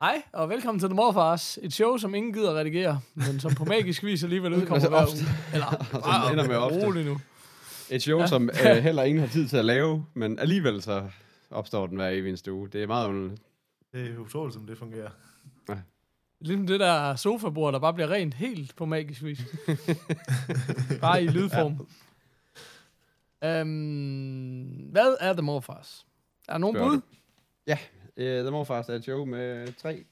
Hej, og velkommen til The Morfars. Et show, som ingen gider redigere, men som på magisk vis alligevel udkommer hver uge. Eller, som ender med ofte. rolig nu. Et show, ja. som øh, heller ingen har tid til at lave, men alligevel så opstår den hver evig eneste uge. Det er meget underligt. Det er utroligt, som det fungerer. Ligesom det der sofabord, der bare bliver rent helt på magisk vis. bare i lydform. Ja. Øhm, hvad er The Morfars? Er der nogen Spørger bud? du. Ja, øh, The Morfars er et show med tre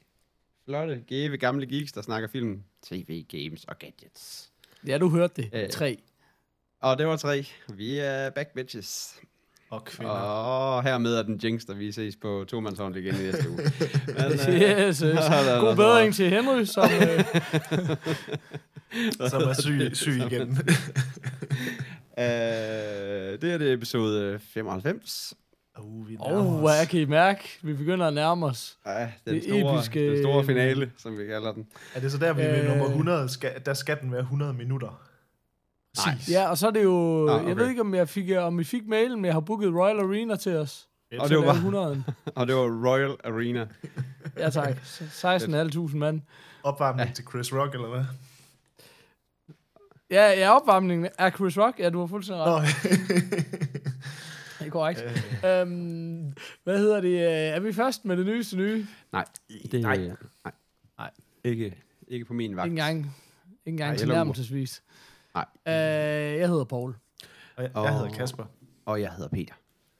flotte, gave gamle geeks, der snakker film, tv, games og gadgets. Ja, du hørte det. Øh. Tre. Og det var tre. Vi er back bitches. Og kvinder. Og hermed er den jinx, der vi ses på tomandshånd igen i næste uge. Men, øh, Yes, yes. God bedring til Henry, som... Øh, Som er syg, syg igen. Øh, det er det episode 95. uh, vi oh, hvad kan I mærke? Vi begynder at nærme os. Ja, den, Det store, episke- den store finale, som vi kalder den. Er det så der, vi er ved Øh. nummer 100? Skal, der skal den være 100 minutter. Nej. Præcis. Ja, og så er det jo... Jeg okay. ved ikke, om, jeg fik, om I fik mailen, men jeg har booket Royal Arena til os. Og Til det var at lave bare- 100. Og det var Royal Arena. Ja, tak. 16.500 mand. Opvarmning ja. til Chris Rock, eller hvad? Ja, ja, opvarmningen er Chris Rock. Ja, du har fuldstændig ret. Det er korrekt. Øh, Øhm, hvad hedder det? øh, Er vi først med det nyeste nye? Nej, det, Nej. nej. Nej. Ikke, ikke på min vagt. Ikke engang, ikke engang Nej, til nærmelsesvis. Nej. Øh, jeg hedder Paul. og jeg, Og- jeg hedder Kasper. Og jeg hedder Peter.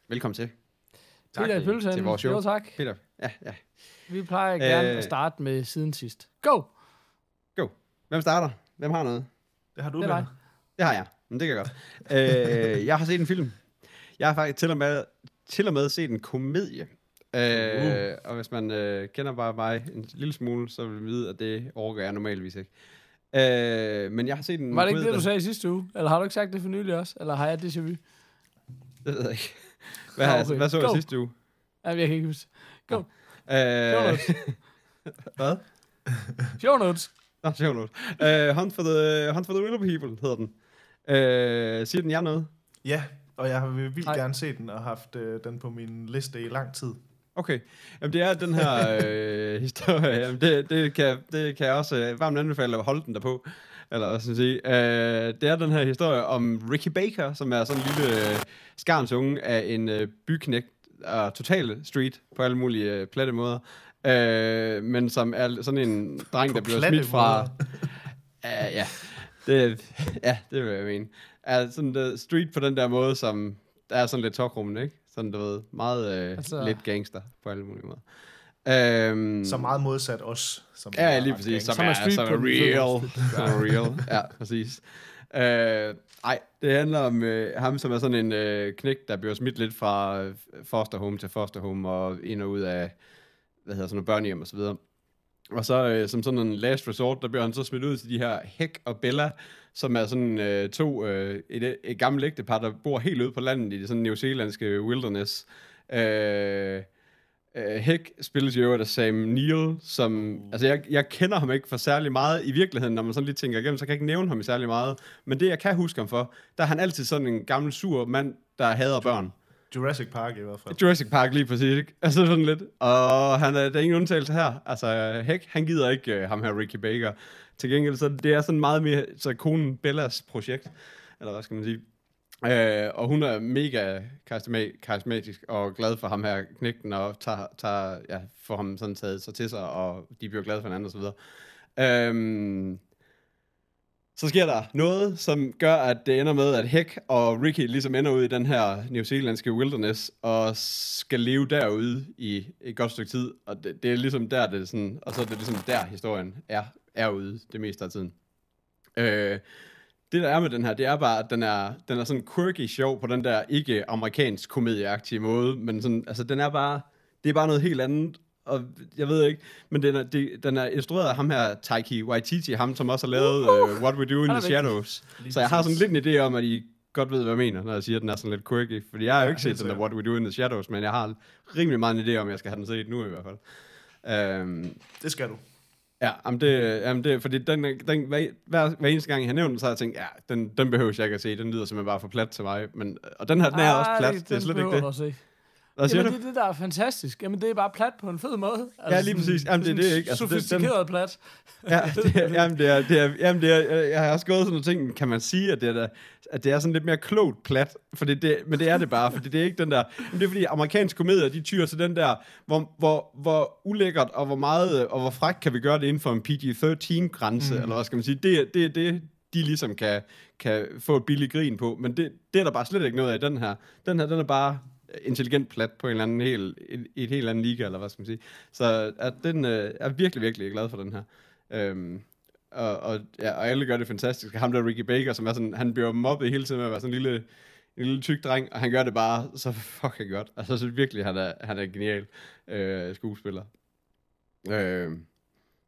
Velkommen til. Peter i til- pølsen. Til vores show. Jo, tak. Peter, ja, ja. Vi plejer gerne Øh. at starte med siden sidst. Go! Go. Hvem starter? Hvem har noget? Det har du Det med. Det har jeg. Men det kan jeg godt. øh, jeg har set en film. Jeg har faktisk til og med, til og med set en komedie. Øh, Og hvis man øh, kender bare mig en lille smule, så vil man vide, at det overgår jeg normalvis ikke. Øh, men jeg har set en Var det ikke det, du sagde i sidste uge? Eller har du ikke sagt det for nylig også? Eller har jeg déjà vu? Det ved jeg ikke. Hvad, har, okay. hvad så Go. jeg sidste uge? Ja, jeg kan ikke huske. Go. Øh, notes. hvad? Show notes. Nå, sjov noget. Uh, Hunt, for the, Hunt for the Willow People hedder den. Uh, siger den jer noget? Ja, og jeg har vildt Ej. gerne set den og haft øh, den på min liste i lang tid. Okay. Jamen, det er den her øh, historie. Jamen, det, det, kan, det kan jeg også øh, varmt anbefale at holde den der på. Eller skal man sige. Øh, det er den her historie om Ricky Baker, som er sådan en lille øh, skarns unge af en øh, byknægt og total street på alle mulige øh, platte måder. Øh, men som er sådan en dreng, På der bliver smidt fra... Ja, ja. Det, ja, det vil jeg mene. Er sådan der street på den der måde, som der er sådan lidt talkrummen, ikke? Sådan, du ved, meget øh, Altså- lidt gangster på alle mulige måder. Øhm, Så meget modsat os. Som Ja, er lige præcis. Som, Som er er, street som er real. Som er real. Ja, præcis. Øh, ej, det handler om øh, ham, som er sådan en øh, knæk, der bliver smidt lidt fra øh, foster home til foster home, og ind og ud af, hvad hedder sådan noget, børnehjem og så videre. Og så øh, som sådan en last resort, der bliver han så smidt ud til de her Hæk og Bella, som er sådan øh, to, øh, et, et gammelt ægtepar, der bor helt ude på landet i det sådan neozelandske wilderness. Øh, øh, Hæk spilles jo af Sam Neill, som, altså jeg, jeg kender ham ikke for særlig meget i virkeligheden, når man sådan lige tænker igennem, så kan jeg ikke nævne ham i særlig meget. Men det, jeg kan huske ham for, der er han altid sådan en gammel sur mand, der hader børn. Jurassic Park i hvert fald. Jurassic Park lige præcis, ikke? Altså sådan lidt. Og han er, der er ingen undtagelse her. Altså, Hæk, han gider ikke uh, ham her, Ricky Baker. Til gengæld, så det er sådan meget mere, så konen Bellas projekt, eller hvad skal man sige. Øh, og hun er mega karisma- karismatisk og glad for ham her knægten, og tager, tager, ja, får ham sådan taget sig til sig, og de bliver glade for hinanden osv. Øhm, så sker der noget, som gør, at det ender med, at Heck og Ricky ligesom ender ud i den her newzealandske wilderness, og skal leve derude i et godt stykke tid. Og det, det er ligesom der, det er sådan, og så er det ligesom der, historien er, er ude det meste af tiden. Øh, det der er med den her, det er bare, at den er, den er sådan quirky sjov på den der ikke amerikansk komedieagtige måde, men sådan, altså den er bare, det er bare noget helt andet, og jeg ved ikke, men den er, det, den er instrueret af ham her, Taiki Waititi, ham som også har lavet uh, What We Do in the. Shadows. Så jeg har sådan lidt en idé om, at I godt ved, hvad jeg mener, når jeg siger, at den er sådan lidt quirky. Fordi jeg har jo ikke set den der. What We Do in the Shadows, men jeg har rimelig meget en idé om, at jeg skal have den set nu i hvert fald. Um, Det skal du. Ja, jamen det, jamen det, fordi den, den, hver, hver, hver eneste gang, jeg har nævnt den, så har jeg tænkt, ja, den, den behøver jeg ikke at se, den lyder simpelthen bare for plat til mig. Men, og den her, den er også plat, det, er slet ikke det. At se. Hvad siger Jamen, du? det er det, der er fantastisk. Jamen, det er bare plat på en fed måde. Altså, Ja, lige præcis. Jamen, det er det, ikke? Altså, Sofistikeret plat. Ja, det er, jamen, det er, det er, jamen, det er, jeg har også gået sådan nogle ting, kan man sige, at det er, at det er sådan lidt mere klogt plat, for det, det, men det er det bare, fordi det er ikke den der, men det er fordi amerikanske komedier, de tyrer til den der, hvor, hvor, hvor ulækkert og hvor meget, og hvor frækt kan vi gøre det inden for en PG-13-grænse, mm. eller hvad skal man sige, det er det, er det, de ligesom kan, kan få et billigt grin på, men det, det er der bare slet ikke noget af i den her. Den her, den er bare intelligent plat på en eller anden helt, i, i et helt andet liga, eller hvad skal man sige. Så at den øh, er virkelig, virkelig glad for den her. Øhm, og, og, ja, og alle gør det fantastisk. Ham der Ricky Baker, som er sådan, han bliver mobbet hele tiden med at være sådan en lille, en lille tyk dreng, og han gør det bare så fucking godt. Altså, synes virkelig, han er, han er en genial øh, skuespiller. Øh,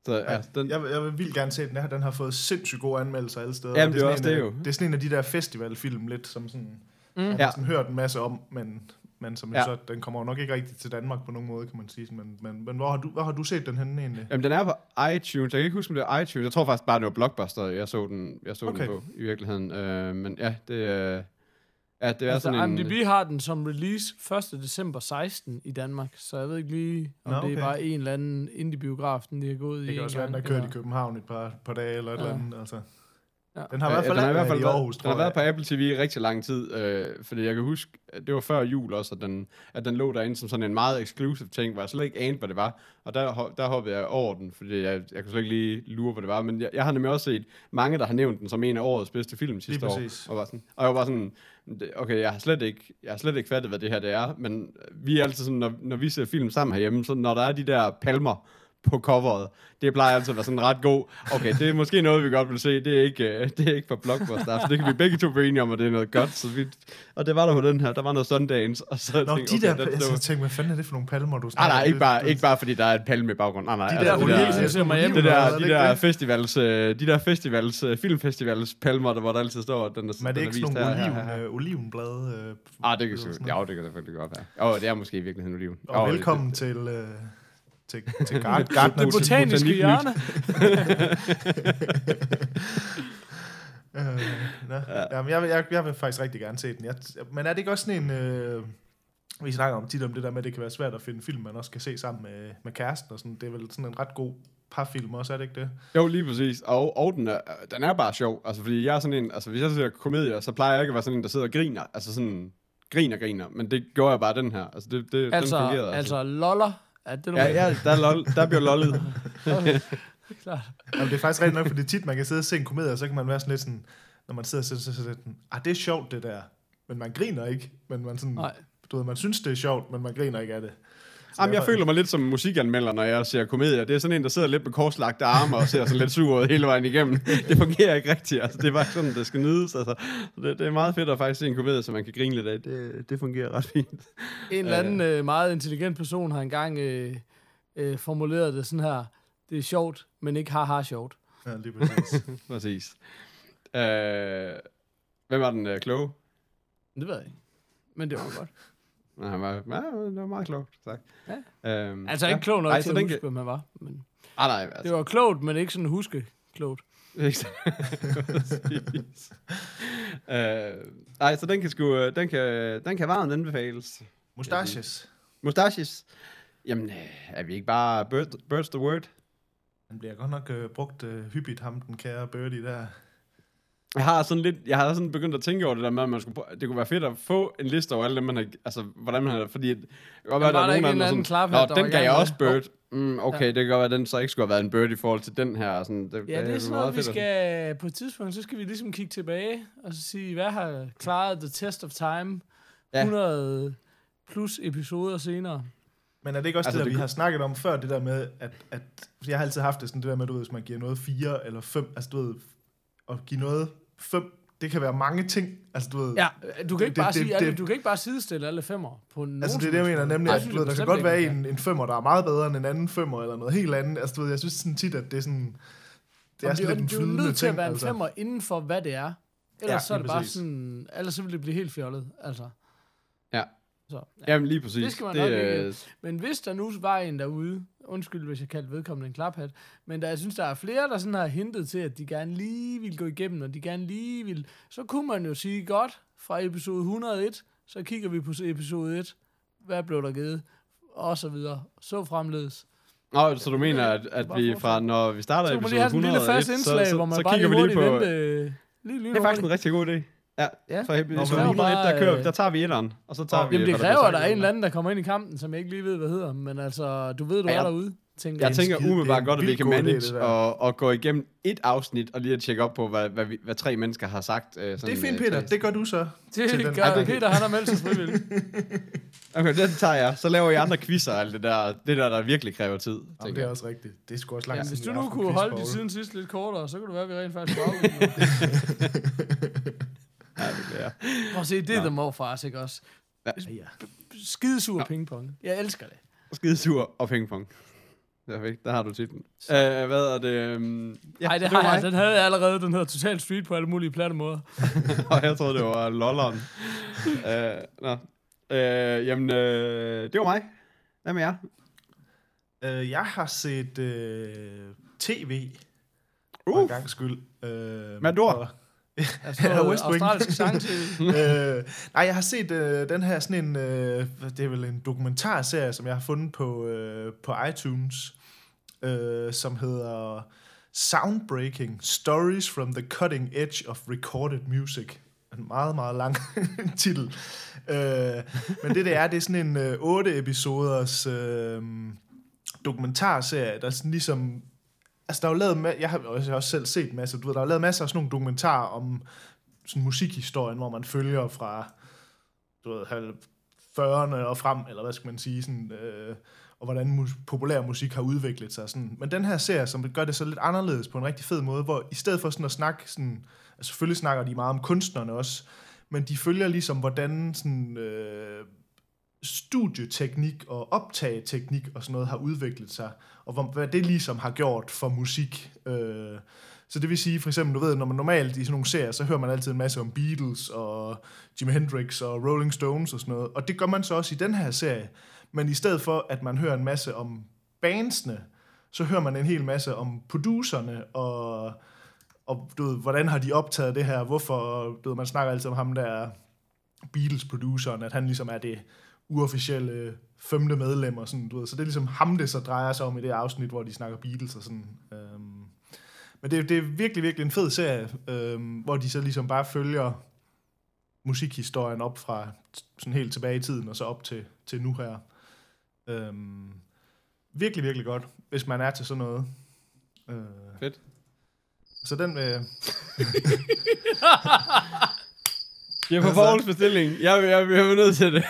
så ja, den, Jeg, vil- jeg vil vildt gerne se den her. Den har fået sindssygt gode anmeldelser alle steder. Jamen, det er sådan også en, det af- jo. Det er sådan en af de der festivalfilm lidt, som sådan, mm. man Ja. har sådan hørt en masse om, men, men som Ja. så, den kommer jo nok ikke rigtig til Danmark på nogen måde, kan man sige. Men, men, men hvor, har du, hvor har du set den henne egentlig? Jamen, den er på iTunes. Jeg kan ikke huske, om det er iTunes. Jeg tror faktisk bare, det var Blockbuster, jeg så den, jeg så okay. Okay. den på i virkeligheden. Øh, men ja, det, øh, ja, det er Altså, sådan en... IMDb har den som release 1. december 16 i Danmark, så jeg ved ikke lige, om Nå, det er okay. bare en eller anden indie-biograf, den de har gået i Det kan en også være, den har kørt i København et par, par dage eller et Ja. eller andet. Altså. Ja. Den har i hvert Ja, fald, den har i hvert fald i været, Aarhus, den har været på Apple TV i rigtig lang tid, øh, fordi jeg kan huske, at det var før jul også, at den, at den lå derinde som sådan en meget exclusive ting, hvor jeg slet ikke anede, hvad det var. Og der, der hoppede jeg over den, fordi jeg, jeg kunne slet ikke lige lure, hvad det var. Men jeg, jeg har nemlig også set mange, der har nævnt den som en af årets bedste film sidste år. Og, var sådan, og jeg var sådan, okay, jeg har slet ikke, jeg har slet ikke fattet, hvad det her det er, men vi er altid sådan, når, når vi ser film sammen herhjemme, så når der er de der palmer, på coveret. Det plejer altid at være sådan ret god. Okay, det er måske noget, vi godt vil se. Det er ikke, øh, det er ikke for Blockbuster. Så det kan vi begge to blive enige om, at det er noget godt. Så vi, og det var der på den her. Der var noget Sundance. Og så Nå, tænkte de der, okay, den- jeg det var- tænkte, hvad fanden er det for nogle palmer, du Nej, snakker nej, om? ikke bare, ikke bare fordi der er et palme i baggrunden. Nej, nej. De altså, der det oliven, der, som ser mig hjem. det er der, de der festivals, de der festivals, filmfestivals palmer, der, hvor der altid står, at den er, Men er det ikke vist sådan nogle her, oliven, her, her. olivenblade? Øh, Ah, det kan, så, ja, det kan selvfølgelig godt være. Jo, det er måske i virkeligheden oliven. Og velkommen til, øh, til, til Gard, Gardner. Det botaniske hjørne. Øh, nå. ja. Jamen, jeg, vil, jeg, jeg vil faktisk rigtig gerne se den. Jeg, men er det ikke også sådan en... Øh, vi snakker om tit om det der med, at det kan være svært at finde film, man også kan se sammen med, med kæresten og sådan. Det er vel sådan en ret god parfilm også, er det ikke det? Jo, lige præcis. Og, og den, er, den er bare sjov. Altså, fordi jeg er sådan en... Altså, hvis jeg ser komedier, så plejer jeg ikke at være sådan en, der sidder og griner. Altså sådan... Griner, griner. Men det gjorde jeg bare den her. Altså, det, det, Altså, den fungerede. altså loller. Er det, du Ja, ja der, er lol, der bliver lollet. Klart. Jamen, det er faktisk rigtig nok, fordi tit man kan sidde og se en komedie, og så kan man være sådan lidt sådan, når man sidder og så, så, så, så, ah, det er sjovt det der, men man griner ikke, men man sådan, Nej. du ved, man synes det er sjovt, men man griner ikke af det. Jamen, jeg føler mig lidt som musikanmelder, når jeg ser komedier. Det er sådan en, der sidder lidt med korslagte arme og ser sådan lidt sur ud hele vejen igennem. Det fungerer ikke rigtigt. Altså, det er bare sådan, det skal nydes. Altså. Så Det, det, er meget fedt at faktisk se en komedie, som man kan grine lidt af. Det, det fungerer ret fint. En eller anden øh, meget intelligent person har engang øh, øh, formuleret det sådan her. Det er sjovt, men ikke har har sjovt. Ja, lige præcis. Præcis. Øh, hvem var den øh, kloge? Det ved jeg ikke. Men det var godt. Nej, han var, ja, det var meget klogt, tak. Ja. Øhm, Altså ikke klog nok Ej, til at huske, hvem han var. Men Ah, nej, altså. det var klogt, men ikke sådan huske klogt. Ikke så- øh, nej, så den kan sgu, øh, den kan, den kan varmt anbefales. Mustaches. Mustaches. Jamen, øh, er vi ikke bare birds, birds the word? Han bliver godt nok øh, brugt øh, hyppigt, ham den kære Birdie der. Jeg har sådan lidt, jeg har sådan begyndt at tænke over det der med, at man skulle, det kunne være fedt at få en liste over alle dem, man har, altså, hvordan man har, fordi, det kan godt være, der er der ikke nogen, en der er anden sådan, Nå, den gav jeg også det?" bird. Mm, okay, Ja. det kan godt være, at den så ikke skulle have været en bird i forhold til den her. Sådan, det, Ja, det er sådan meget noget, vi skal på et tidspunkt, så skal vi ligesom kigge tilbage og så sige, hvad har klaret the test of time Ja. 100 plus episoder senere. Men er det ikke også Altså, det, der, det vi kunne- har snakket om før, det der med, at, at jeg har altid haft det sådan, det der med, du ved, hvis man giver noget fire eller fem, altså du ved, at give noget fem, det det kan være mange ting. Altså, du ved, Ja, du kan ikke Det- bare det- sige, alle, det- du kan ikke bare sidestille alle femmer på nogen Altså det er det, jeg mener nemlig, at du ved, der kan godt være en, en femmer, der er meget bedre end en anden femmer, eller noget helt andet. Altså du ved, jeg synes sådan tit, at det er sådan, det er sådan lidt en du er flydende nødt til at ting. være en altså. femmer inden for, hvad det er. Ellers Ja, så er det bare sådan, ellers så vil det blive helt fjollet, altså. Ja. Så, ja. Jamen lige præcis. Det skal man nok ikke. Men hvis der nu var en derude, undskyld hvis jeg kaldte vedkommende en klaphat, men der, jeg synes, der er flere, der sådan har hintet til, at de gerne lige vil gå igennem, og de gerne lige vil, så kunne man jo sige, godt, fra episode 101, så kigger vi på episode 1, hvad blev der givet, og så videre, så fremledes. Nå, så du mener, at, at vi fra, når vi starter episode lige have sådan en lille 101, fast indslag, så, så, så kigger vi lige på... vente, lige, lige Det er faktisk en rigtig god idé. Ja, Ja. fra episode Nå, men- 101, der, kører, øh, der tager vi etteren, og så tager vi... Jamen det kræver, at der er en eller anden, der kommer ind i kampen, som jeg ikke lige ved, hvad hedder, men altså, du ved, du Ja, er jeg- derude, tænker Jeg jeg. tænker det er umiddelbart godt, at vi kan manage det og, og gå igennem et afsnit, og lige at tjekke op på, hvad, hvad, vi, hvad tre mennesker har sagt. Øh, Det sådan, er fint, øh, Peter. til- Det gør du så. Det gør det- Peter, han har meldt sig frivilligt. Okay, den tager jeg. Så laver I andre quizzer og alt det der, det der, der virkelig kræver tid. Jamen, det er jeg. også rigtigt. Det er sgu også langt Jamen, hvis du vi nu kunne holde de siden sidst lidt kortere, så kunne det være, at vi rent faktisk var. Ja, det. Prøv at se, det er The Morfars, ikke også? Ja. Skidesur pingpong. Jeg elsker det. Skide sur og pingpong. Perfekt, der har du titlen. Øh, hvad er det? Um, ja, Nej, det så har var jeg. mig. Den havde jeg allerede. Den hedder Total Street på alle mulige platte måder. Og jeg troede, det var lolleren. øh, nå. Øh, jamen, øh, det var mig. Hvad med jer? Øh, jeg har set øh, tv for Uh. en gang skyld. Øh, Matador. Altså, Ja, West Wing. australsk sang til. øh, nej, jeg har set øh, den her sådan en, øh, det er vel en dokumentarserie, som jeg har fundet på, øh, på iTunes, øh, som hedder Soundbreaking Stories from the Cutting Edge of Recorded Music. En meget, meget lang titel. Øh, men det, det er, det er sådan en øh, otte episoders øh, dokumentarserie, der sådan ligesom Altså, der er jo lavet, jeg har også, jeg har også selv set masser, masse, du ved, der er lavet masser af sådan nogle dokumentarer om sådan musikhistorien, hvor man følger fra, du ved, 40'erne og frem, eller hvad skal man sige, sådan, øh, og hvordan mus- populær musik har udviklet sig. Sådan. Men den her serie, som gør det så lidt anderledes på en rigtig fed måde, hvor i stedet for sådan at snakke, sådan, altså selvfølgelig snakker de meget om kunstnerne også, men de følger ligesom, hvordan sådan, øh, studieteknik og optageteknik og sådan noget har udviklet sig, og hvor, hvad det ligesom har gjort for musik. Øh, så det vil sige, for eksempel, du ved, når man normalt i sådan nogle serier, så hører man altid en masse om Beatles og Jimi Hendrix og Rolling Stones og sådan noget, og det gør man så også i den her serie, men i stedet for, at man hører en masse om bandsene, så hører man en hel masse om producerne og og du ved, hvordan har de optaget det her, hvorfor, du ved, man snakker altid om ham der Beatles-produceren, at han ligesom er det uofficielle femte medlem og sådan, du ved, så det er ligesom ham, det så drejer sig om i det afsnit, hvor de snakker Beatles og sådan. Øhm. Men det, det er virkelig, virkelig en fed serie, øhm, hvor de så ligesom bare følger musikhistorien op fra sådan helt tilbage i tiden, og så op til, til nu her. Øhm. Virkelig, virkelig godt, hvis man er til sådan noget. Øh. Fedt. Så den, øh, Jeg på Pauls bestilling. Jeg, jeg, jeg, jeg er nødt til det.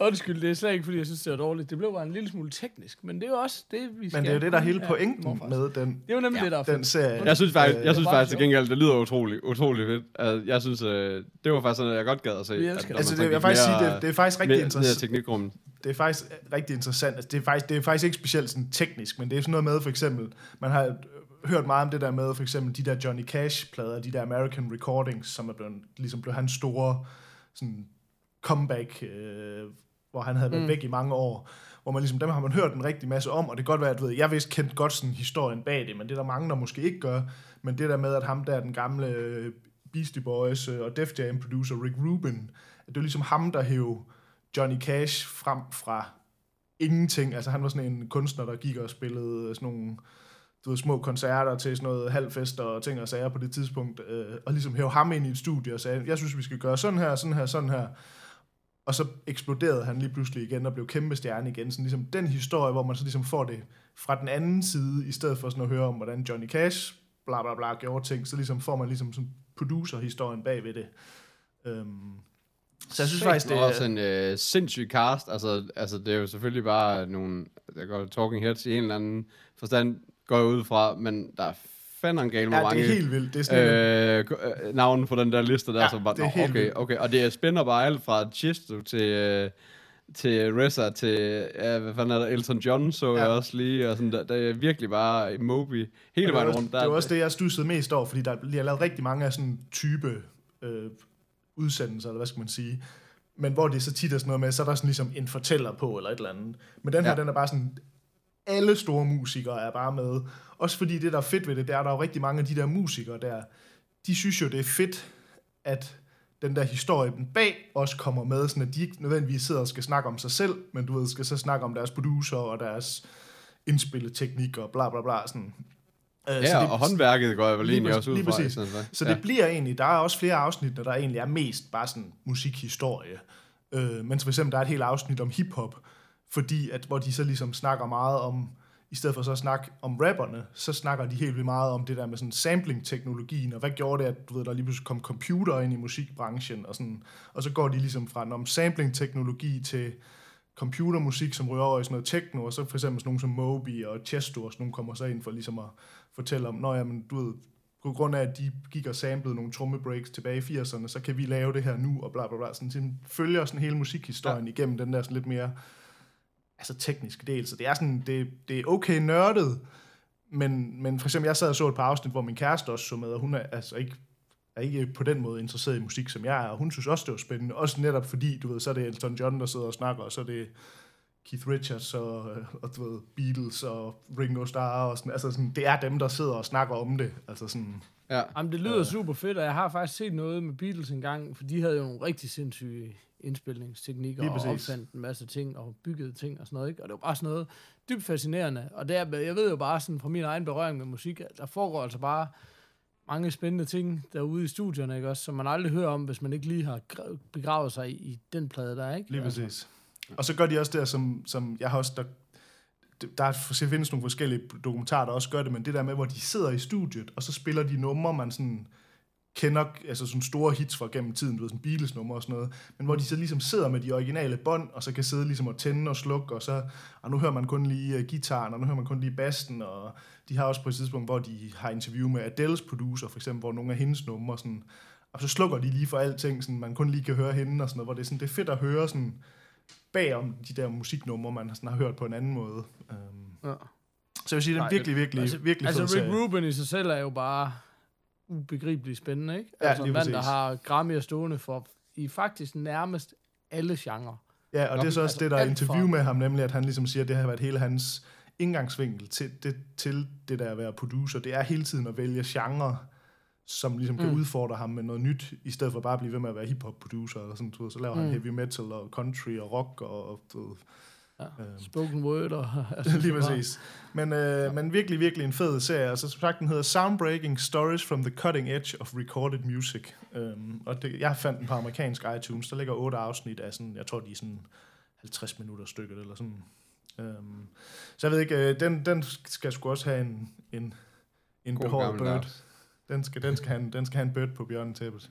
Undskyld, det er slet ikke, fordi jeg synes, det var dårligt. Det blev bare en lille smule teknisk, men det er jo også det, vi skal. men det er jo det, der er hele Ja, pointen morfar. med den, Det er jo nemlig ja, det, der er den serie. Jeg synes faktisk, Øh, jeg synes det var faktisk til gengæld, det lyder utrolig, utrolig fedt. Altså, jeg synes, øh, det var faktisk sådan, at jeg godt gad at se. Vi at Altså, det, jeg vil faktisk sige, det, det er faktisk rigtig interessant. teknikrummet. Det er faktisk rigtig interessant. Altså, det, er faktisk, det er faktisk ikke specielt sådan teknisk, men det er sådan noget med, for eksempel, man har øh, hørt meget om det der med, for eksempel de der Johnny Cash-plader, de der American Recordings, som er blevet, ligesom blev hans store sådan, comeback, øh, hvor han havde været Mm. væk i mange år, hvor man ligesom, dem har man hørt en rigtig masse om, og det kan godt være, at ved, jeg vidste kendt godt sådan historien bag det, men det er der mange, der måske ikke gør, men det der med, at ham der, den gamle øh, Beastie Boys øh, og Def Jam producer Rick Rubin, at det var ligesom ham, der hævde Johnny Cash frem fra ingenting. Altså han var sådan en kunstner, der gik og spillede sådan nogle du ved, små koncerter til sådan noget halvfester og ting og sager på det tidspunkt, øh, og ligesom hæve ham ind i et studie og sagde, jeg synes, vi skal gøre sådan her, sådan her, sådan her. Og så eksploderede han lige pludselig igen og blev kæmpe stjerne igen. Sådan ligesom den historie, hvor man så ligesom får det fra den anden side, i stedet for sådan at høre om, hvordan Johnny Cash bla bla bla gjorde ting, så ligesom får man ligesom sådan producer-historien bag ved det. Øhm, så jeg synes faktisk, det er er... også en øh, sindssyg cast. Altså, altså, det er jo selvfølgelig bare nogle, der går talking heads i en eller anden forstand, går jeg ud fra, men der er fanden galt, hvor Ja, det mange er helt vildt. Det er sådan øh, øh, k- øh, navne på den der liste der. Ja, så bare, det er okay, vildt. okay. Og det spænder bare alt fra Chisto til, øh, til Reza til, ja, hvad fanden er der, Elton John så ja. Jeg også lige, og sådan, der, der er virkelig bare Moby hele det, vejen rundt. det var også det, jeg stussede mest over, fordi der bliver lavet rigtig mange af sådan type øh, udsendelser, eller hvad skal man sige. Men hvor det så tit er sådan noget med, så er der sådan ligesom en fortæller på, eller et eller andet. Men den her, ja. den er bare sådan, alle store musikere er bare med. Også fordi det, der er fedt ved det, det er, at der er jo rigtig mange af de der musikere der, de synes jo, det er fedt, at den der historie den bag også kommer med, sådan at de ikke nødvendigvis sidder og skal snakke om sig selv, men du ved, skal så snakke om deres producer og deres indspilleteknik og bla bla bla. Sådan. Øh, så Ja, det- og håndværket går jeg vel egentlig også ud lige præcis. for. Så ja. det bliver egentlig, der er også flere afsnit, der egentlig er mest bare sådan musikhistorie. Øh, mens for eksempel der er et helt afsnit om hiphop, fordi at, hvor de så ligesom snakker meget om, i stedet for så at snakke om rapperne, så snakker de helt vildt meget om det der med sådan sampling-teknologien, og hvad gjorde det, at du ved, der lige pludselig kom computer ind i musikbranchen, og, sådan, og så går de ligesom fra om sampling-teknologi til computermusik, som ryger over i sådan noget techno, og så for eksempel sådan nogle som Moby og Chesto, og sådan nogle kommer så ind for ligesom at fortælle om, når jamen, du ved, på grund af, at de gik og samplede nogle trommebreaks tilbage i 80'erne, så kan vi lave det her nu, og bla bla bla. Sådan, sådan følger sådan hele musikhistorien ja. igennem den der sådan lidt mere altså tekniske del. Så det er sådan, det, det er okay nørdet, men, men for eksempel, jeg sad og så et par afsnit, hvor min kæreste også så med, og hun er altså ikke, er ikke på den måde interesseret i musik, som jeg er, og hun synes også, det var spændende. Også netop fordi, du ved, så er det Elton John, der sidder og snakker, og så er det Keith Richards og, og du ved, Beatles og Ringo Starr og sådan, altså sådan, det er dem, der sidder og snakker om det. Altså sådan, Ja. Jamen, det lyder super fedt, og jeg har faktisk set noget med Beatles engang, for de havde jo nogle rigtig sindssyge indspilningsteknikker og opfandt en masse ting og byggede ting og sådan noget, ikke? Og det var bare sådan noget dybt fascinerende. Og det er, jeg ved jo bare sådan fra min egen berøring med musik, at der foregår altså bare mange spændende ting derude i studierne, ikke også, som man aldrig hører om, hvis man ikke lige har gra- begravet sig i, i den plade der, ikke? Lige Altså, præcis. Og så gør de også der, som, som jeg har også, der, der er, findes nogle forskellige dokumentarer, der også gør det, men det der med, hvor de sidder i studiet, og så spiller de numre, man sådan kender, altså sådan store hits fra gennem tiden, du ved, sådan Beatles numre og sådan noget, men hvor de så ligesom sidder med de originale bånd, og så kan sidde ligesom og tænde og slukke, og så, og nu hører man kun lige uh, gitaren, og nu hører man kun lige bassen, og de har også på et tidspunkt, hvor de har interview med Adele's producer, for eksempel, hvor nogle af hendes numre, sådan, og så slukker de lige for alting, sådan, man kun lige kan høre hende, og sådan noget, hvor det er, sådan, det er fedt at høre sådan, bag om de der musiknumre, man sådan har hørt på en anden måde. Um, Ja. så jeg vil sige, det er en Nej, virkelig, virkelig, altså, virkelig altså Rick. Rubin i sig selv er jo bare ubegribeligt spændende, ikke? Ja, altså en mand, der har Grammy'er stående for i faktisk nærmest alle genrer. Ja, og Nå, det er så også altså det, der er alt interview fra- med ham, nemlig at han ligesom siger, at det har været hele hans indgangsvinkel til det, til det der at være producer. Det er hele tiden at vælge genre, som ligesom kan Mm. udfordre ham med noget nyt, i stedet for bare at blive ved med at være hiphop-producer. Eller sådan, så laver mm. han heavy metal og country og rock og, og ved, Ja. Øhm. Spoken word og... altså, Lige præcis. Men, øh, men virkelig, virkelig en fed serie. Altså, som sagt, den hedder Soundbreaking Stories from the Cutting Edge of Recorded Music. Um, og det, jeg fandt den på amerikansk iTunes. Der ligger otte afsnit af sådan, jeg tror, de er sådan 50 minutter stykket eller sådan. Um, så jeg ved ikke, øh, den, den skal sgu også have en, en, en God behåret bird. Den skal, den, skal have en, den skal have en bird på bjørnetæppet.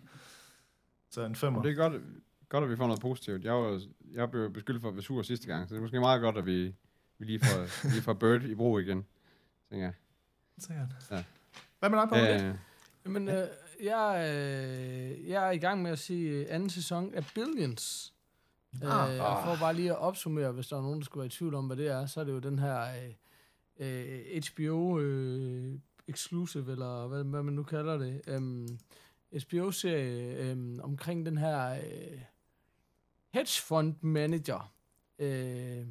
Så en femmer. Det er godt, godt, at vi får noget positivt. Jeg, var, jeg blev beskyldt for at være sur sidste gang, så det er måske meget godt, at vi, vi lige, får, lige får Bird i brug igen. Tænker jeg. Sikkert. Ja. Hvad med dig, Paul? Øh, Jamen, øh, jeg, øh, jeg er i gang med at se øh, anden sæson af Billions. Ah. Øh, og for bare lige at opsummere, hvis der er nogen, der skulle være i tvivl om, hvad det er, så er det jo den her øh, øh, HBO øh, exclusive, eller hvad, hvad man nu kalder det, um, HBO-serie um, omkring den her øh, hedge fund manager, øh,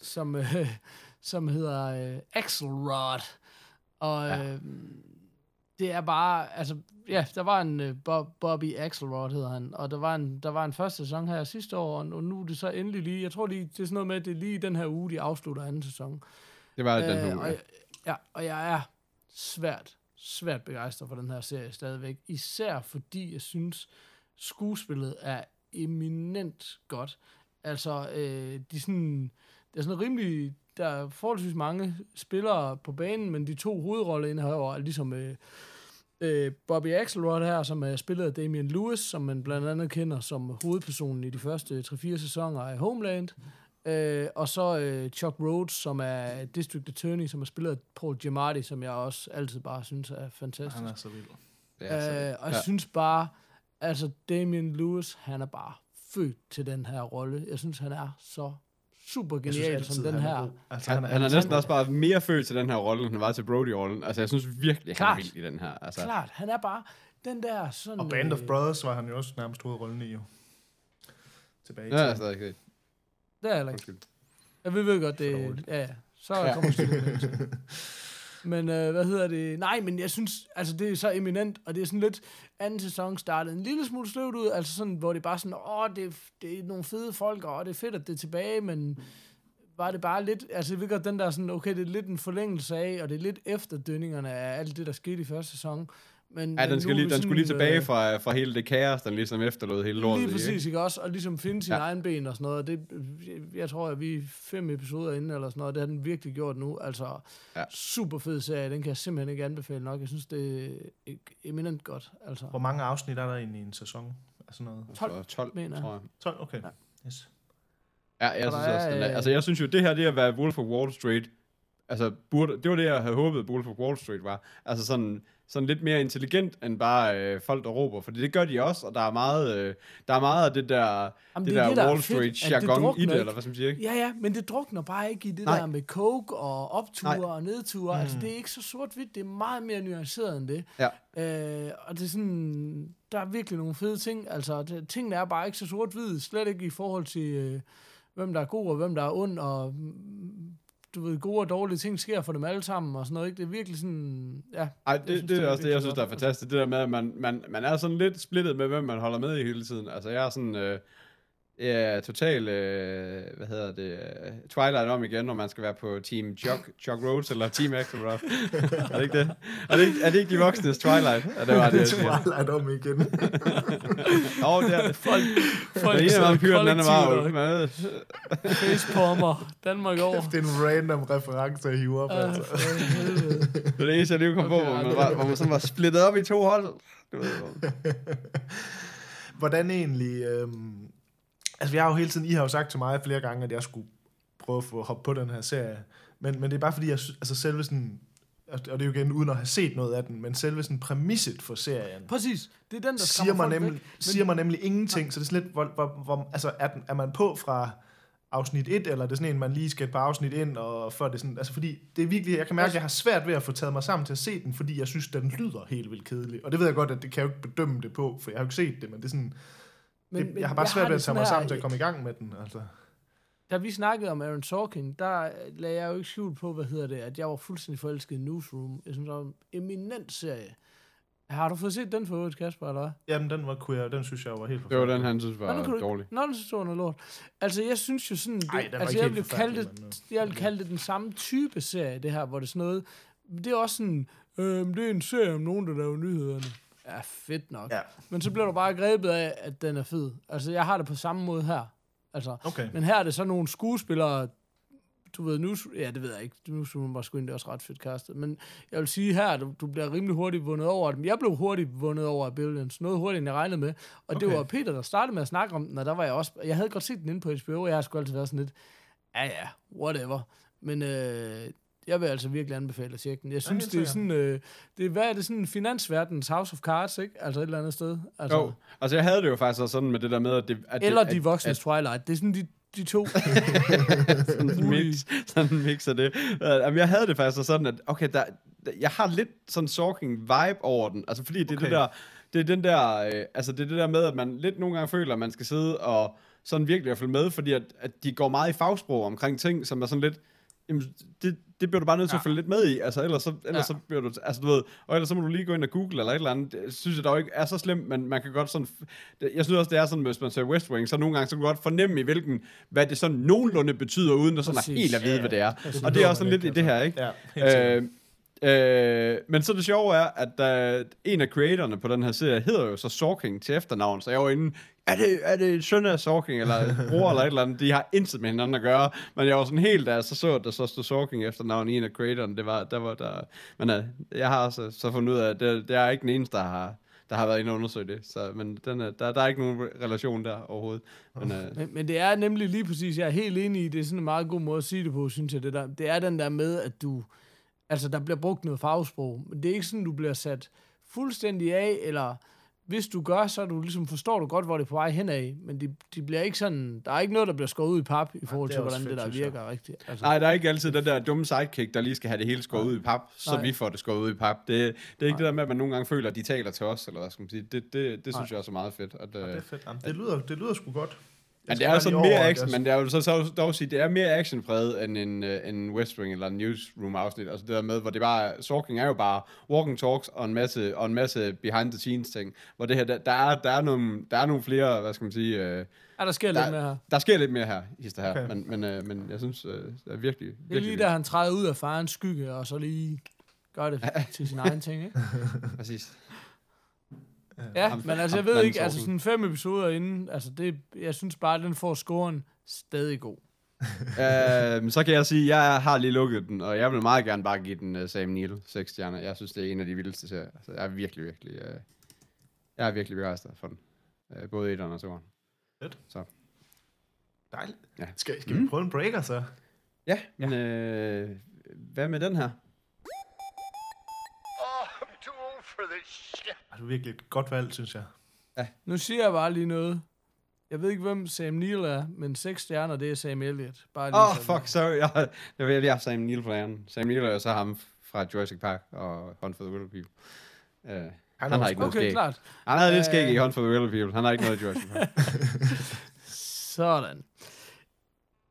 som, øh, som hedder øh, Axelrod. Og Ja. øh, det er bare, altså, ja, der var en øh, Bob, Bobby Axelrod hedder han, og der var en, der var en første sæson her sidste år, og nu- er det så endelig lige, jeg tror lige, det er sådan noget med, at det er lige den her uge, de afslutter anden sæson. det var den Øh, her og, uge. jeg- ja, og jeg er svært, svært begejstret for den her serie stadigvæk. Især fordi jeg synes, skuespillet er eminent godt. Altså, øh, de er sådan, det er sådan rimelig, der er forholdsvis mange spillere på banen, men de to hovedrolleindehavere er ligesom øh, øh, Bobby Axelrod her, som er spillet af Damian Lewis, som man blandt andet kender som hovedpersonen i de første 3-4 sæsoner af Homeland. Øh, og så øh, Chuck Rhodes, som er District Attorney, som har spillet af Paul Giamatti, som jeg også altid bare synes er fantastisk. Han er så vild. Er Øh, og jeg synes bare, altså Damian Lewis, han er bare født til den her rolle. Jeg synes, han er så super genial altid, som den han er her. god. Altså, Han, han er næsten også bare mere født til den her rolle, end han var til Brody-rollen. Altså, jeg synes virkelig, han er Klart. vild i den her. Altså, Klart, han er bare den der sådan... Og Band of øh, Brothers var han jo også nærmest hovedrollen i, jo. Tilbage Ja, er tiden. stadig ikke. Det er heller ikke. Jeg ved, godt, det ja, ja. Så Ja. kommer det Men øh, hvad hedder det? Nej, men jeg synes, altså det er så eminent, og det er sådan lidt, anden sæson startede en lille smule sløvt ud, altså sådan, hvor det bare sådan, åh, det, det er nogle fede folk, og det er fedt, at det er tilbage, men var det bare lidt, altså jeg ved godt, den der sådan, okay, det er lidt en forlængelse af, og det er lidt efterdønningerne af alt det, der skete i første sæson. Men, Ja, men den, skal lige, den skulle lige tilbage øh, fra, fra hele det kaos, den ligesom efterlod hele lortet. Lige præcis, ikke? ikke også? Og ligesom finde sine Ja. egen ben og sådan noget. Det, jeg, jeg tror, at vi er fem episoder inde eller sådan noget. Det har den virkelig gjort nu. Altså, Ja. super fed serie. Den kan jeg simpelthen ikke anbefale nok. Jeg synes, det er ek- eminent godt. Altså, Hvor mange afsnit er der egentlig i en sæson? sådan noget? 12, For 12, mener jeg. tror jeg. 12? Okay. Ja. Yes. Ja, jeg Og synes også, den er, øh, altså jeg synes jo, det her, det at være Wolf of Wall Street, altså burde, det var det, jeg havde håbet, Wolf of Wall Street var. Altså sådan, sådan lidt mere intelligent, end bare øh, folk, der råber, for det gør de også, og der er meget, øh, der er meget af det der, Jamen, det det er der det, der er Wall Street jargon i det, ikke. eller hvad skal man sige, ikke? Ja, ja, men det drukner bare ikke i det Nej. Der med coke og opture Nej. og nedture. Mm. Altså, det er ikke så sort-hvidt. Det er meget mere nuanceret end det. Ja. Øh, og det er sådan, der er virkelig nogle fede ting. Altså, det, tingene er bare ikke så sort-hvide. Slet ikke i forhold til, øh, hvem der er god og hvem der er ond. Og mm, du ved, gode og dårlige ting sker for dem alle sammen og sådan noget. Ikke? Det er virkelig sådan, ja. Ej, det, synes, det, det er også det, jeg synes, der er fantastisk. Det der med, at man, man, man er sådan lidt splittet med, hvem man holder med i hele tiden. Altså, jeg er sådan... Øh, Ja, total, øh, hvad hedder det, øh, Twilight om igen, når man skal være på Team Chuck, Chuck Rhodes eller Team Axelrod. er det ikke det? Er det ikke, er det ikke de voksnes Twilight? Ja, det var det, jeg Det siger. jeg om igen. Åh, oh, det er det. Folk, folk Den ene er vampyr, den anden er kollektivt varvel. og Facepalmer. Danmark over. Det er en random reference, at hive op. Altså. Det er det eneste, jeg lige kom på, Okay, hvor man, var, hvor man sådan var splittet op i to hold. Du ved, hvor- Hvordan egentlig... Øhm, altså, jeg har jo hele tiden... I har jo sagt til mig flere gange, at jeg skulle prøve at få hoppe på den her serie. Men, men det er bare fordi, jeg, altså selve sådan... Og det er jo igen uden at have set noget af den, men selve sådan præmisset for serien, Præcis. Det er den, der siger mig, nemlig, væk. siger mig nemlig ingenting. Så det er sådan lidt, hvor, hvor, hvor, altså er, den, er man på fra afsnit 1, eller er det sådan en, man lige skal et par afsnit ind, og før det sådan, altså fordi det er virkelig, jeg kan mærke, at jeg har svært ved at få taget mig sammen til at se den, fordi jeg synes, den lyder helt vildt kedelig. Og det ved jeg godt, at det kan jeg jo ikke bedømme det på, for jeg har jo ikke set det, men det er sådan, Men- det, jeg har bare svært ved at tage mig sammen til at komme i gang med den, altså. Da vi snakkede om Aaron Sorkin, der lagde jeg jo ikke skjul på, hvad hedder det, at jeg var fuldstændig forelsket i Newsroom. Jeg synes, det var en eminent serie. Har du fået set den for øvrigt, Kasper, eller hvad? Jamen, den var jeg, den synes jeg var helt Det var den, han synes Nå, var nu kan du- dårlig. Nå, den synes du var noget lort. Altså, jeg synes jo sådan... Det, Ej, den var altså, ikke jeg helt vil kalde det, forfærdelig, men, øh, jeg vil kalde det den samme type serie, det her, hvor det er sådan noget... Det er også sådan... Øh, det er en serie om nogen, der laver nyhederne. Ja, fedt nok. Ja, Men så bliver du bare grebet af, at den er fed. Altså, jeg har det på samme måde her. Altså, okay. men her er det så nogle skuespillere, du ved, nu, ja, det ved jeg ikke, nu var sgu egentlig også ret fedt castet, men jeg vil sige her, du, du bliver rimelig hurtigt vundet over dem. Jeg blev hurtigt vundet over af Billions, noget hurtigere end jeg regnede med, og okay. det var Peter, der startede med at snakke om den, og der var jeg også, jeg havde godt set den inde på HBO, og jeg har sgu altid været sådan lidt, ja ja, whatever, men øh, jeg vil altså virkelig anbefale at tjekke den. Jeg synes, helt det er sådan, øh, det er, hvad er det sådan, finansverdens House of Cards, ikke? Altså et eller andet sted. Altså, Jo, altså jeg havde det jo faktisk også sådan med det der med, at det... At eller det, de voksnes Twilight. Det er sådan de, de to. sådan en mix, sådan en mix af det. Uh, jamen, jeg havde det faktisk sådan, at okay, der, der- jeg har lidt sådan Sorking vibe over den. Altså fordi det er Okay. det der, det er den der, øh, altså det er det der med, at man lidt nogle gange føler, at man skal sidde og sådan virkelig at følge med, fordi at, at de går meget i fagsprog omkring ting, som er sådan lidt, jamen, det, det bliver du bare nødt til ja. at følge lidt med i, altså ellers så, ellers Ja. så bliver du, altså du ved, og ellers så må du lige gå ind og google eller et eller andet, det synes jeg dog ikke er så slemt, men man kan godt sådan, det- jeg synes også, det er sådan, hvis man ser West Wing, så nogle gange så kan du godt fornemme i hvilken, hvad det sådan nogenlunde betyder, uden at sådan at Præcis. helt at vide, Ja, hvad det er. Og det er også sådan lidt i det her, ikke? Ja. Øh, øh, men så det sjove er, at uh, en af creatorerne på den her serie hedder jo så Sorking til efternavn, så jeg var inde, er det, er det søn af Sorking, eller bror, eller et eller andet, de har intet med hinanden at gøre, men jeg var sådan helt, jeg så så, at der så stod Sorking efternavn i en af creatorerne, det var, der var der, men uh, jeg har også så fundet ud af, at det, det er ikke den eneste, der har, der har været inde og undersøge det. Så, men den er, der, der er ikke nogen relation der overhovedet. Men, øh, Men, men det er nemlig lige præcis, jeg er helt enig i, det er sådan en meget god måde at sige det på, synes jeg, det der. Det er den der med, at du, altså der bliver brugt noget fagsprog, men det er ikke sådan, du bliver sat fuldstændig af, eller hvis du gør, så du ligesom, forstår du godt, hvor det er på vej henad, men de, de bliver ikke sådan, der er ikke noget, der bliver skåret ud i pap, i forhold det til, hvordan det fedt, der synes jeg. virker rigtigt. Altså, nej, der er ikke altid den der dumme sidekick, der lige skal have det hele skåret ud i pap, så Nej. vi får det skåret ud i pap. Det, det er ikke det der med, at man nogle gange føler, at de taler til os, eller hvad skal man sige. Det, det, det synes jeg også er meget fedt. At, Det øh, er fedt. Jamen, det, lyder, det lyder sgu godt. Men det er jo sådan lige mere action, men det er jo så, så dog sige, det er mere actionpræget end en, uh, en West Wing eller en Newsroom afsnit. Altså det der med, hvor det bare, Sorking er jo bare walking talks og en masse, og en masse behind the scenes ting. Hvor det her, der, der, er, der, er, nogle, der er nogle flere, hvad skal man sige, uh, ja, der sker der- lidt med her. der sker lidt mere her, hister her. Okay. Men, men, uh, men jeg synes, uh, det er virkelig, Det er virkelig lige der, han træder ud af farens skygge, og så lige gør det til sin egen ting, ikke? Præcis. Ja, Ham- men altså, jeg ham- ved ikke, altså sådan fem episoder inden, altså det, jeg synes bare, at den får scoren stadig god. uh, så kan jeg sige, at jeg har lige lukket den, og jeg vil meget gerne bare give den uh, Sam Neill 6 stjerner. Jeg synes, det er en af de vildeste serier. Altså, jeg er virkelig, virkelig, uh, jeg er virkelig begejstret for den. Uh, både 1 og 2. Dejligt. Ja. Skal, skal vi prøve en breaker, så? Ja, men øh, hvad med den her? Oh, I'm too old for this shit. Er virkelig et godt valg, synes jeg. Nu siger jeg bare lige noget. Jeg ved ikke, hvem Sam Neill er, men seks stjerner, det er Sam Elliott. Bare lige Åh, oh, sådan. fuck, sorry. Jeg, jeg vil lige have Sam Neill på æren. Sam Neill er jo så ham fra Jurassic Park og Hunt for the Wilder People. Uh, han, han har ikke noget Okay, skæg. klart. Han havde lidt Øh. skæg i Hunt for the Wilder People. Han har ikke noget i Jurassic Park. Sådan.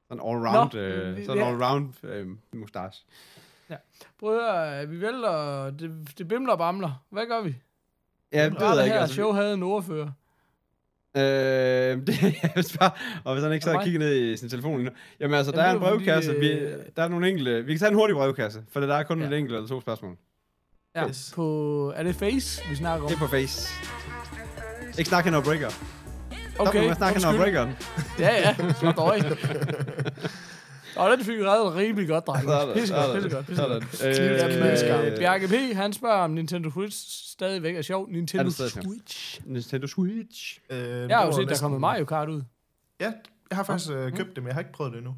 Sådan all-round, Nå, øh, vi- sådan ja. all-round øh, mustache. Prøv at høre, vi vælter, det, det bimler og bamler. Hvad gør vi? Ja, det ved jeg ikke. Altså, show havde en ordfører. Øh, det jeg vil bare, og hvis han ikke så Alright. kigger ned i sin telefon nu. Jamen altså, der Jamen, er en er fordi, brevkasse. Vi, øh, der er nogle enkelte. Vi kan tage en hurtig brevkasse, for der er kun Ja. et enkelt eller to spørgsmål. Ja, Yes. på, er det Face, vi snakker om? Det er på face. Ikke snakke noget breaker. Stop Okay, nu med at snakke noget undskyld. breakeren. Ja, ja, så døj. Og den fik reddet rimelig godt, dreng. Sådan, Pissegodt, pissegodt, pissegodt. Øh, øh, Bjarke P., han spørger, om Nintendo Switch stadigvæk er sjov. Nintendo? Switch. Nintendo Switch. Øh, Jeg har jo set, der er kommet Mario Kart ud. Ja, jeg har faktisk øh, købt det, men jeg har ikke prøvet det endnu.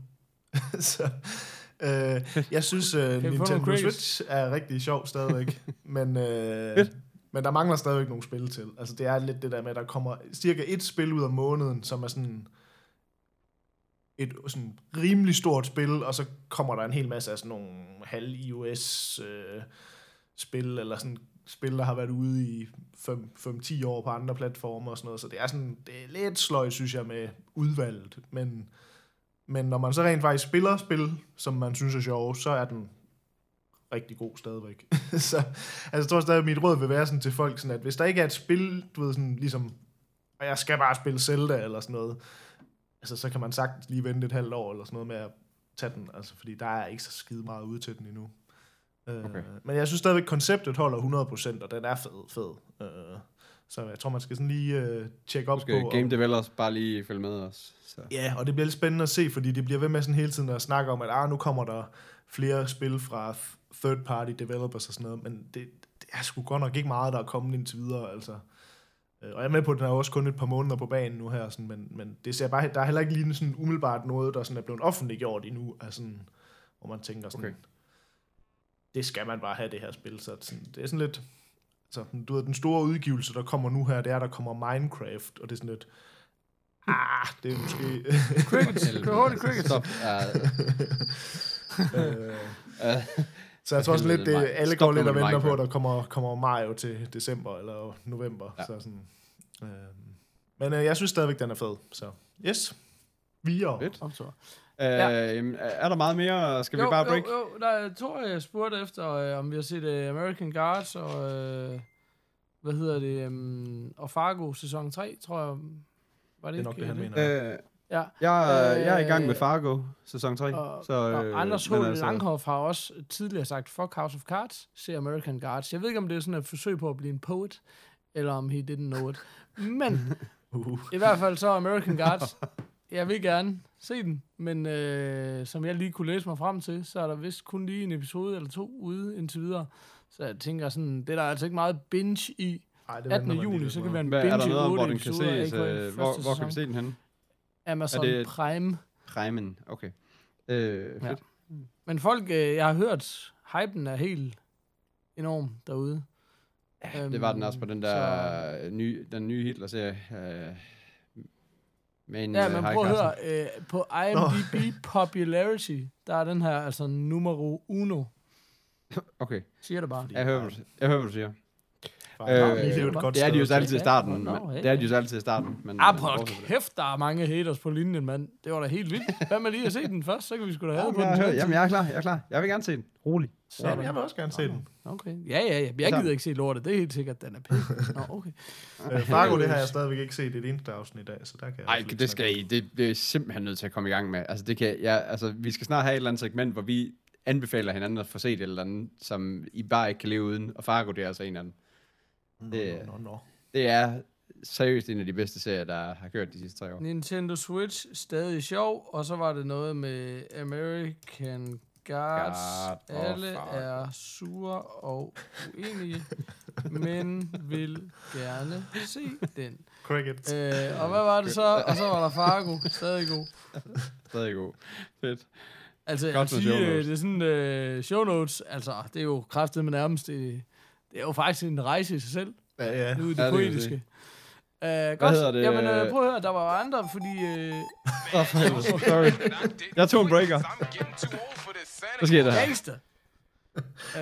så, øh, jeg synes, øh, Nintendo? Switch er rigtig sjov stadigvæk, men, øh, men der mangler stadigvæk nogle spil til. Altså, det er lidt det der med, at der kommer cirka et spil ud af måneden, som er sådan et sådan rimelig stort spil, og så kommer der en hel masse af sådan nogle halv iOS øh, spil, eller sådan spil, der har været ude i 5-10 år på andre platformer og sådan noget, så det er sådan, det er lidt sløjt, synes jeg, med udvalget, men, men når man så rent faktisk spiller spil, som man synes er sjove, så er den rigtig god stadigvæk. så altså, jeg tror stadig, at mit råd vil være sådan til folk, sådan at hvis der ikke er et spil, du ved sådan ligesom, og jeg skal bare spille Zelda eller sådan noget, altså så kan man sagtens lige vente et halvt år eller sådan noget med at tage den, altså fordi der er ikke så skide meget ude til den endnu. Okay. Okay. Øh, men jeg synes stadigvæk, konceptet holder 100%, og den er fed, fed. Øh, så jeg tror, man skal sådan lige øh, tjekke op på... Game om- Developers bare lige følge med os. Så. Ja, og det bliver lidt spændende at se, fordi det bliver ved med sådan hele tiden at snakke om, at ah, nu kommer der flere spil fra third-party developers og sådan noget, men det, det er sgu godt nok ikke meget, der er kommet indtil videre, altså. Øh, Og jeg er med på, at den er også kun et par måneder på banen nu her, sådan, men, men det ser bare, der er heller ikke lige sådan umiddelbart noget, der sådan er blevet offentliggjort endnu, altså, sådan, hvor man tænker sådan, Okay. det skal man bare have det her spil, så sådan, det er sådan lidt, altså, du ved, den store udgivelse, der kommer nu her, det er, der kommer Minecraft, og det er sådan lidt, ah, det er måske... Crickets. Kør hurtigt, Crickets. Stop. Uh, Øh, uh, så jeg tror også lidt, det, alle Stop går lidt og venter på, at der kommer, kommer Mario til december eller november. Ja. Så sådan, øh, men øh, jeg synes stadigvæk, den er fed. Så yes, videre. Fedt. Optur. ja. er der meget mere? Skal vi jo, bare break? Jo, jo, der er to, jeg spurgte efter, øh, om vi har set øh, American Guards og, øh, hvad hedder det, um, og Fargo sæson 3, tror jeg. Var det, Det er nok ikke det, han mener. Øh, Ja. jeg, jeg er i gang med Øh, Fargo, sæson 3. Og, så, og øh, Anders H. altså- Langhoff har også tidligere sagt, fuck House of Cards, se American Guards. Jeg ved ikke, om det er sådan et forsøg på at blive en poet, eller om he didn't know it. Men Uh. i hvert fald så American Guards. Jeg vil gerne se den, men øh, som jeg lige kunne læse mig frem til, så er der vist kun lige en episode eller to ude indtil videre. Så jeg tænker sådan, det er der altså ikke meget binge i. Ej, det 18. venter man lige juni, så kan med. vi Hvad, er der binge noget om, hvor den kan ses? Øh, hvor, hvor kan vi se den henne? Amazon Er det- Prime. Reimen, okay. Øh, fedt. Ja. Men folk, øh, jeg har hørt, hypen er helt enorm derude. Ja, Det var den også på den der nye, den nye Hitler-serie. Øh, med en Ja, øh, men prøv at høre, øh, på IMDb Popularity, der er den her altså numero uno, Okay, siger det bare. jeg hører, jeg hører, hvad du siger. Øh, det er jo et godt Det er de jo så altid i Ja, starten. ja. Det er de jo så altid i starten. Men, Ah, øh, på det. kæft, der er mange haters på linjen, mand. Det var da helt vildt. Hvad med lige at se den først, så kan vi sgu da have Jamen, på jeg, den. til jamen, jeg er klar, jeg er klar. Jeg vil gerne se den. Rolig. Så Ja, jeg vil også gerne se den. Okay. Ja, ja, ja. Jeg gider ikke se lortet. Det er helt sikkert, den er pæk. Nå, okay. Øh, Fargo, det har jeg stadigvæk ikke set et eneste afsnit i dag, så der kan jeg i fald det skal I. Det, det er simpelthen nødt til at komme i gang med. Altså, det kan, ja, altså, vi skal snart have et eller andet segment, hvor vi anbefaler hinanden at få set et eller andet, som I bare ikke kan leve uden. Og Fargo, det er altså en af dem. Det- Nå, nå, nå. Det er seriøst en af de bedste serier, der har kørt de sidste tre år. Nintendo Switch, stadig sjov. Og så var det noget med American Guards. Guard og Alle Fargo. er sure og uenige, men vil gerne se den. Cricket. Øh, og hvad var det så? Og så var der Fargo. Stadig god. Stadig god. Fedt. Altså, jeg Godt vil med sige, show øh, notes. det er sådan, øh, show notes, altså, det er jo kraftet med nærmest, det, det er jo faktisk en rejse i sig selv, Ja, ja. nu i det Ja, det poetiske. Uh, godt, hedder det? Jamen, øh, prøv at høre, der var andre, fordi... Øh, Oh, sorry. Jeg tog en breaker. Hvad sker der her? gangster. øh,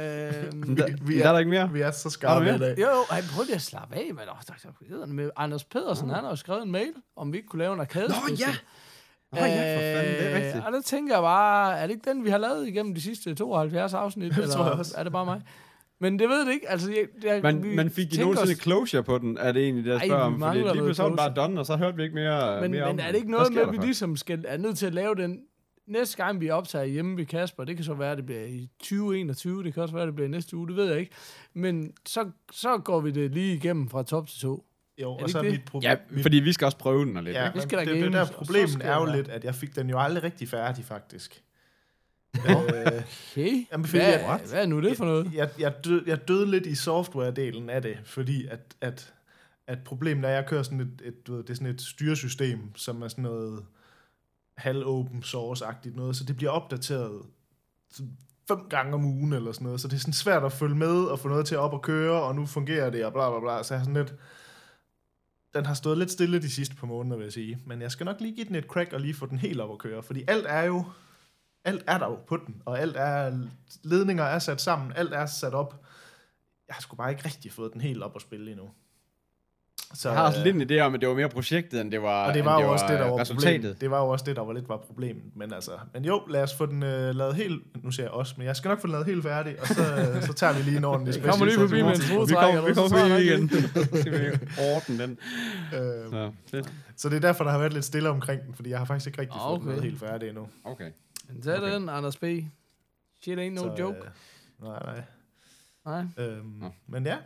Der, vi er, er- der ikke mere? Vi er så skarpe i dag. jo, jo, ej, prøv lige at slappe af, men oh, der, der, med Anders Pedersen, han har jo skrevet en mail, om vi ikke kunne lave en arcade Nå ja! Nå ja, for fanden, det er rigtigt. Øh, Og der tænker jeg bare, er det ikke den, vi har lavet igennem de sidste 72 afsnit? Det tror jeg eller også. er det bare mig? Men det ved det ikke. Altså, jeg, jeg, Man, man fik I nogensinde os- closure på den, er det egentlig det, jeg Ej, spørger vi om? Fordi lige pludselig var den bare done, og så hørte vi ikke mere, Men, mere om men er det ikke noget med, at vi ligesom skal, er nødt til at lave den næste gang, vi optager hjemme ved Kasper? Det kan så være, at det bliver i 2021. Det kan også være, at det bliver næste uge. Det ved jeg ikke. Men så, så går vi det lige igennem fra top til to. Jo, det og så er ikke mit problem. Ja, fordi vi skal også prøve den og lidt. ja, ikke? Vi men skal da det, det games, der problemet er jo lidt, at jeg fik den jo aldrig rigtig færdig, faktisk. Øh, Okay. Jamen, fordi hvad, jeg- hvad er nu det for noget? jeg, jeg, død, jeg døde lidt i software-delen af det, fordi at, at, at problemet er, at jeg kører sådan et, et, du ved, det er sådan et styresystem, som er sådan noget halv-open source-agtigt noget, så det bliver opdateret fem gange om ugen eller sådan noget, så det er sådan svært at følge med og få noget til at op og køre, og nu fungerer det, og bla bla bla, så jeg er sådan lidt, den har stået lidt stille de sidste par måneder, vil jeg sige, men jeg skal nok lige give den et crack og lige få den helt op at køre, fordi alt er jo, alt er der jo på den, og alt er, ledninger er sat sammen, alt er sat op. Jeg har sgu bare ikke rigtig fået den helt op at spille endnu. Så, Jeg har også øh, lidt en idé om, at det var mere projektet, end det var, og det var jo også det, der var resultatet. problemet. Det var jo også det, der var lidt var problemet. Men altså, men jo, lad os få den øh, lavet helt, nu siger jeg også, men jeg skal nok få den lavet helt færdig, og så, øh, så tager vi lige en ordentlig Det kommer lige special forbi med en. Vi kommer, vi kommer forbi igen. Ordne den. Øh, Så, fedt. så det er derfor, der har været lidt stille omkring den, fordi jeg har faktisk ikke rigtig fået Okay. den lavet helt færdig endnu. Okay. Er Okay. den, Anders B. Shit ain't no så, joke. Øh, nej, nej. Nej. Øhm, Nå. men ja,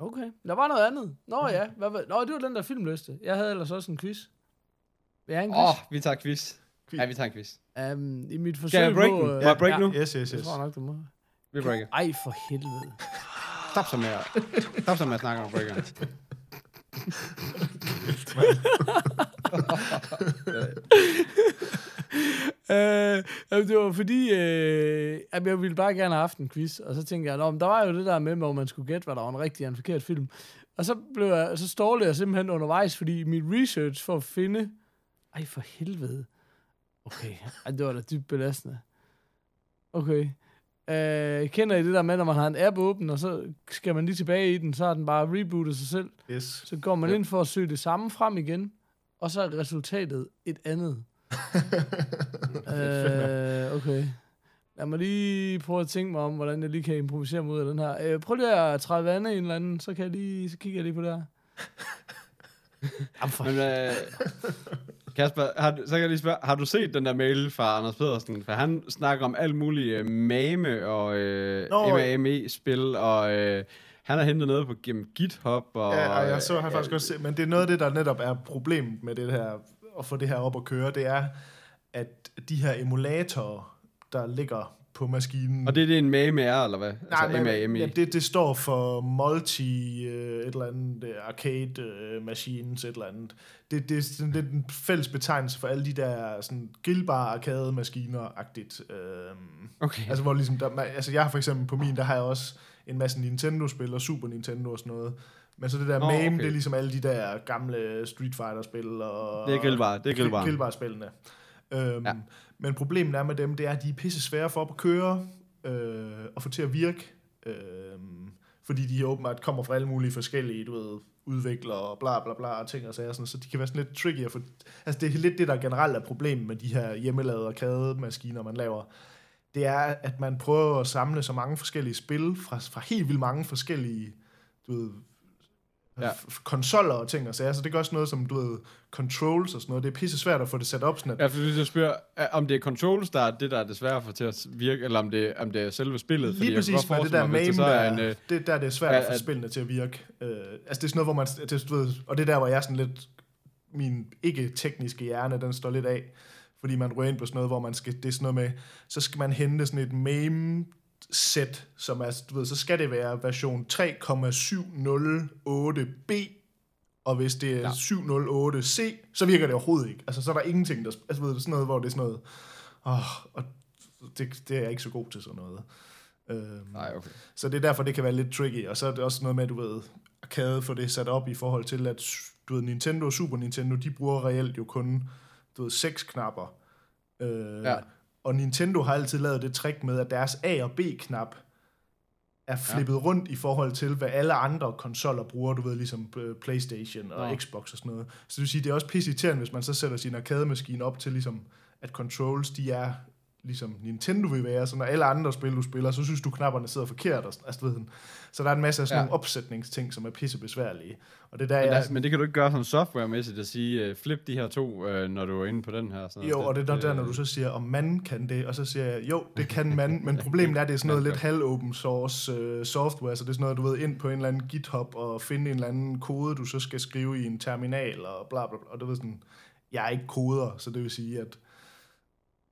Okay. Der var noget andet. Nå ja. Hvad, var- Nå, det var den der filmliste. Jeg havde ellers også en quiz. Vil jeg en Åh, quiz? oh, vi tager quiz. Quiz. Ja, vi tager en quiz. Um, I mit forsøg Skal jeg break på... den? øh, Må jeg break ja, nu? yes, yes, Jeg yes. tror nok, du må. Vi breaker. Ej, for helvede. Stop så med at, stop så med at snakke om breaker. øh, det var fordi, øh, at jeg ville bare gerne have haft en quiz, og så tænkte jeg, men der var jo det der med, hvor man skulle gætte, hvad der var en rigtig og en forkert film. Og så, blev jeg, så stålede jeg simpelthen undervejs, fordi mit research for at finde... Ej, for helvede. Okay, Ej, det var da dybt belastende. Okay. Øh, kender I det der med, når man har en app åben, og så skal man lige tilbage i den, så har den bare rebootet sig selv. yes. Så går man Ja. ind for at søge det samme frem igen, og så er resultatet et andet. øh, okay. Lad mig lige prøve at tænke mig om, hvordan jeg lige kan improvisere mig ud af den her. Øh, prøv lige at træde vande i en eller anden, så, kan jeg lige, så kigger jeg lige på det her. Jamen for Men øh, Kasper, har, du- så kan jeg lige spørge, har du set den der mail fra Anders Pedersen? For han snakker om alt muligt øh, MAME og øh, MAME-spil, og øh, han har hentet noget på gennem GitHub. Og, Ja, og jeg så har øh, faktisk også set, men det er noget af det, der netop er problemet med det her, at få det her op at køre, det er, at de her emulatorer, der ligger på maskinen. Og det, det er en MAMR, eller hvad? Nej, altså, men, MAME. ja, det, det står for multi øh, et eller andet øh, arcade øh, machines et eller andet. Det, det er sådan lidt en fælles betegnelse for alle de der sådan grillbare arcade maskiner agtigt. Øh, Okay. altså hvor ligesom der, altså jeg har for eksempel på min der har jeg også en masse Nintendo spil og Super Nintendo og sådan noget. Men så det der Nå, MAME, okay. det er ligesom alle de der gamle Street Fighter spil og Det er grillbar, det er grillbar. grillbare spillene. Øhm, Ja. Men problemet er med dem, det er, at de er pisse svære for at køre øh, og få til at virke. Øh, fordi de åbenbart kommer fra alle mulige forskellige, du ved, udviklere og bla bla bla og ting og sager, sådan, så de kan være sådan lidt tricky at få... Altså det er lidt det, der generelt er problemet med de her hjemmelavede arcade-maskiner, man laver. Det er, at man prøver at samle så mange forskellige spil fra, fra helt vildt mange forskellige, du ved, Ja. konsoller og ting og sager, så det gør også noget som, du ved, controls og sådan noget. Det er pisse svært at få det sat op sådan, at Ja, for hvis jeg spørger, er- om det er controls, der er det, der er at få til at virke, eller om det, om det er selve spillet. Lige jeg præcis med det der MAME, der, så er en, øh, det der det er svært er- at få spillene til at virke. Øh, altså det er sådan noget, hvor man, det, du ved, og det er der, hvor jeg er sådan lidt, min ikke-tekniske hjerne, den står lidt af, fordi man ryger ind på sådan noget, hvor man skal, det er sådan noget med, så skal man hente sådan et MAME sæt, som er, du ved, så skal det være version 3,708b, og hvis det er Ja. 708c, så virker det overhovedet ikke. Altså, så er der ingenting, der... Altså, ved du, sådan noget, hvor det er sådan noget... Åh, og det, det er jeg ikke så god til sådan noget. Øhm, Nej, okay. så det er derfor, det kan være lidt tricky. Og så er det også noget med, at du ved, arcade få det sat op i forhold til, at du ved, Nintendo og Super Nintendo, de bruger reelt jo kun, du ved, seks knapper. Øh, Ja. Og Nintendo har altid lavet det trick med, at deres A- og B-knap er flippet ja. rundt i forhold til, hvad alle andre konsoller bruger, du ved, ligesom øh, Playstation og Nå. Xbox og sådan noget. Så det vil sige, det er også pisse irriterende, hvis man så sætter sin arcade-maskine op til, ligesom, at controls, de er ligesom Nintendo vil være, så når alle andre spil, du spiller, så synes du, knapperne sidder forkert. Og, altså, ved, sådan. så der er en masse af sådan Ja. nogle opsætningsting, som er pisse besværlige. Og det er der, Men, jeg, der, men det kan du ikke gøre sådan softwaremæssigt at sige, uh, flip de her to, uh, når du er inde på den her. Sådan Jo, og det er der, der, når du så siger, om man kan det, og så siger jeg, jo, det kan man, men problemet er, at det er sådan noget lidt halv open source uh, software, så det er sådan noget, du ved, ind på en eller anden GitHub og finde en eller anden kode, du så skal skrive i en terminal og bla bla bla, og du ved sådan, jeg er ikke koder, så det vil sige, at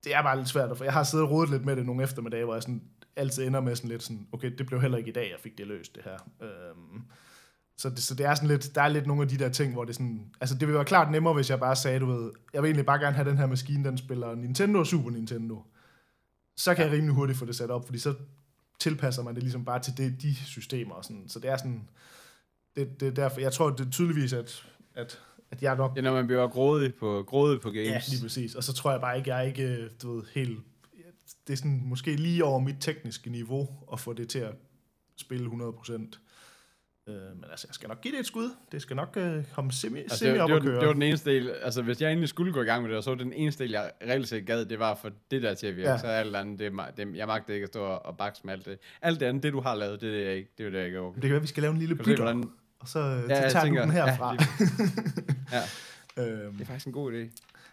det er bare lidt svært, for jeg har siddet og rodet lidt med det nogle eftermiddage, hvor jeg sådan altid ender med sådan lidt sådan, okay, det blev heller ikke i dag, jeg fik det løst, det her. Øhm, så det, så det er sådan lidt, der er lidt nogle af de der ting, hvor det sådan, altså det ville være klart nemmere, hvis jeg bare sagde, du ved, jeg vil egentlig bare gerne have den her maskine, den spiller Nintendo og Super Nintendo. Så kan jeg rimelig hurtigt få det sat op, fordi så tilpasser man det ligesom bare til det, de systemer. Og sådan. Så det er sådan, det, det er derfor, jeg tror det er tydeligvis, at, at, at jeg er nok er, når man bliver grådig på, grådig på games. Ja, lige præcis. Og så tror jeg bare ikke, jeg er ikke, du ved, helt... Det er sådan måske lige over mit tekniske niveau at få det til at spille 100%. Øh, men altså, jeg skal nok give det et skud. Det skal nok øh, komme semi, Altså, semi det, op det, at var, køre. det var den eneste del, altså hvis jeg egentlig skulle gå i gang med det, og så var den eneste del, jeg reelt set gad, det var for det der til at virke. Ja. Ja. Så alt andet, det, er det, jeg magter ikke at stå og bakse med alt det. Alt det andet, det du har lavet, det er det, jeg ikke, det er det, jeg ikke over. Det kan være, vi skal lave en lille se, bytter, hvordan... og så, ja, jeg så tager tænker- du den herfra. Ja, Ja, øhm, det er faktisk en god idé.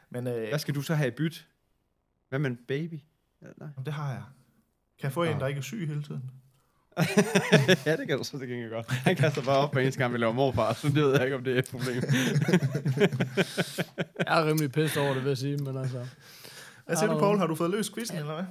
men øh, Hvad skal du så have i byt? Hvad med en baby? Ja, nej. det har jeg. Kan jeg få en, Nå. der ikke er syg hele tiden? ja, det kan du så det gengæld godt. Han kaster bare op på eneste gang, vi laver morfar, så det ved jeg ikke, om det er et problem. Jeg er rimelig pissed over det, vil jeg sige, men altså... Hvad siger du. Paul? Har du fået løst quizzen, eller hvad?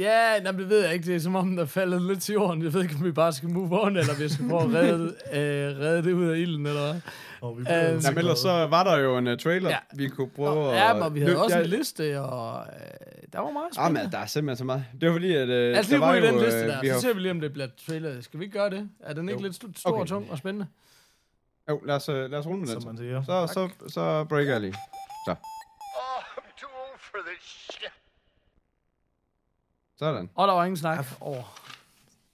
Ja, nej, men det ved jeg ikke. Det er som om, den er faldet lidt til jorden. Jeg ved ikke, om vi bare skal move on, eller vi skal prøve at redde, øh, redde det ud af ilden, eller hvad. Og vi Øhm, Jamen, ellers så var der jo en uh, trailer, Ja. vi kunne prøve Nå, at... ja, men vi havde Lø- også jeg- en liste, og øh, der var meget Ah, spændende. men der er simpelthen så meget. Det var fordi, at... Uh, Lad os der lige var jo, den liste øh, der, vi så har- ser vi lige, om det bliver trailer. Skal vi ikke gøre det? Er den ikke Jo. lidt st- stor Okay. og tung og spændende? Jo, lad os, uh, lad os rulle med som den. man siger. Så, så, så breaker jeg lige. Så, Oh, I'm too old for this shit. Sådan. Og der var ingen snak over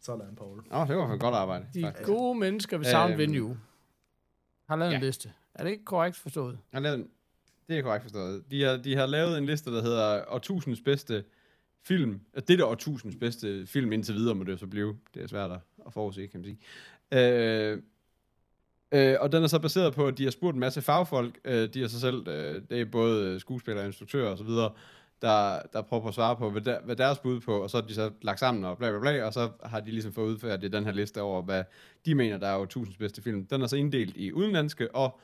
Sådan, Paul. Åh, oh, det var for godt arbejde. de faktisk. gode mennesker ved Sound Øhm, Venue. Har lavet en ja. liste. Er det ikke korrekt forstået? Har lavet en- Det er korrekt forstået. De har, de har lavet en liste, der hedder årtusindens bedste film. Det er det årtusindens bedste film indtil videre, må det jo så blive. Det er svært at forudse, kan man sige. Øh, øh, og den er så baseret på, at de har spurgt en masse fagfolk. Øh, de har så selv, øh, det er både skuespillere, instruktører og så videre, der, der prøver på at svare på, hvad, der, hvad deres bud på, og så har de så lagt sammen og bla bla bla, og så har de ligesom fået det den her liste over, hvad de mener, der er årtusindens bedste film. Den er så inddelt i udenlandske og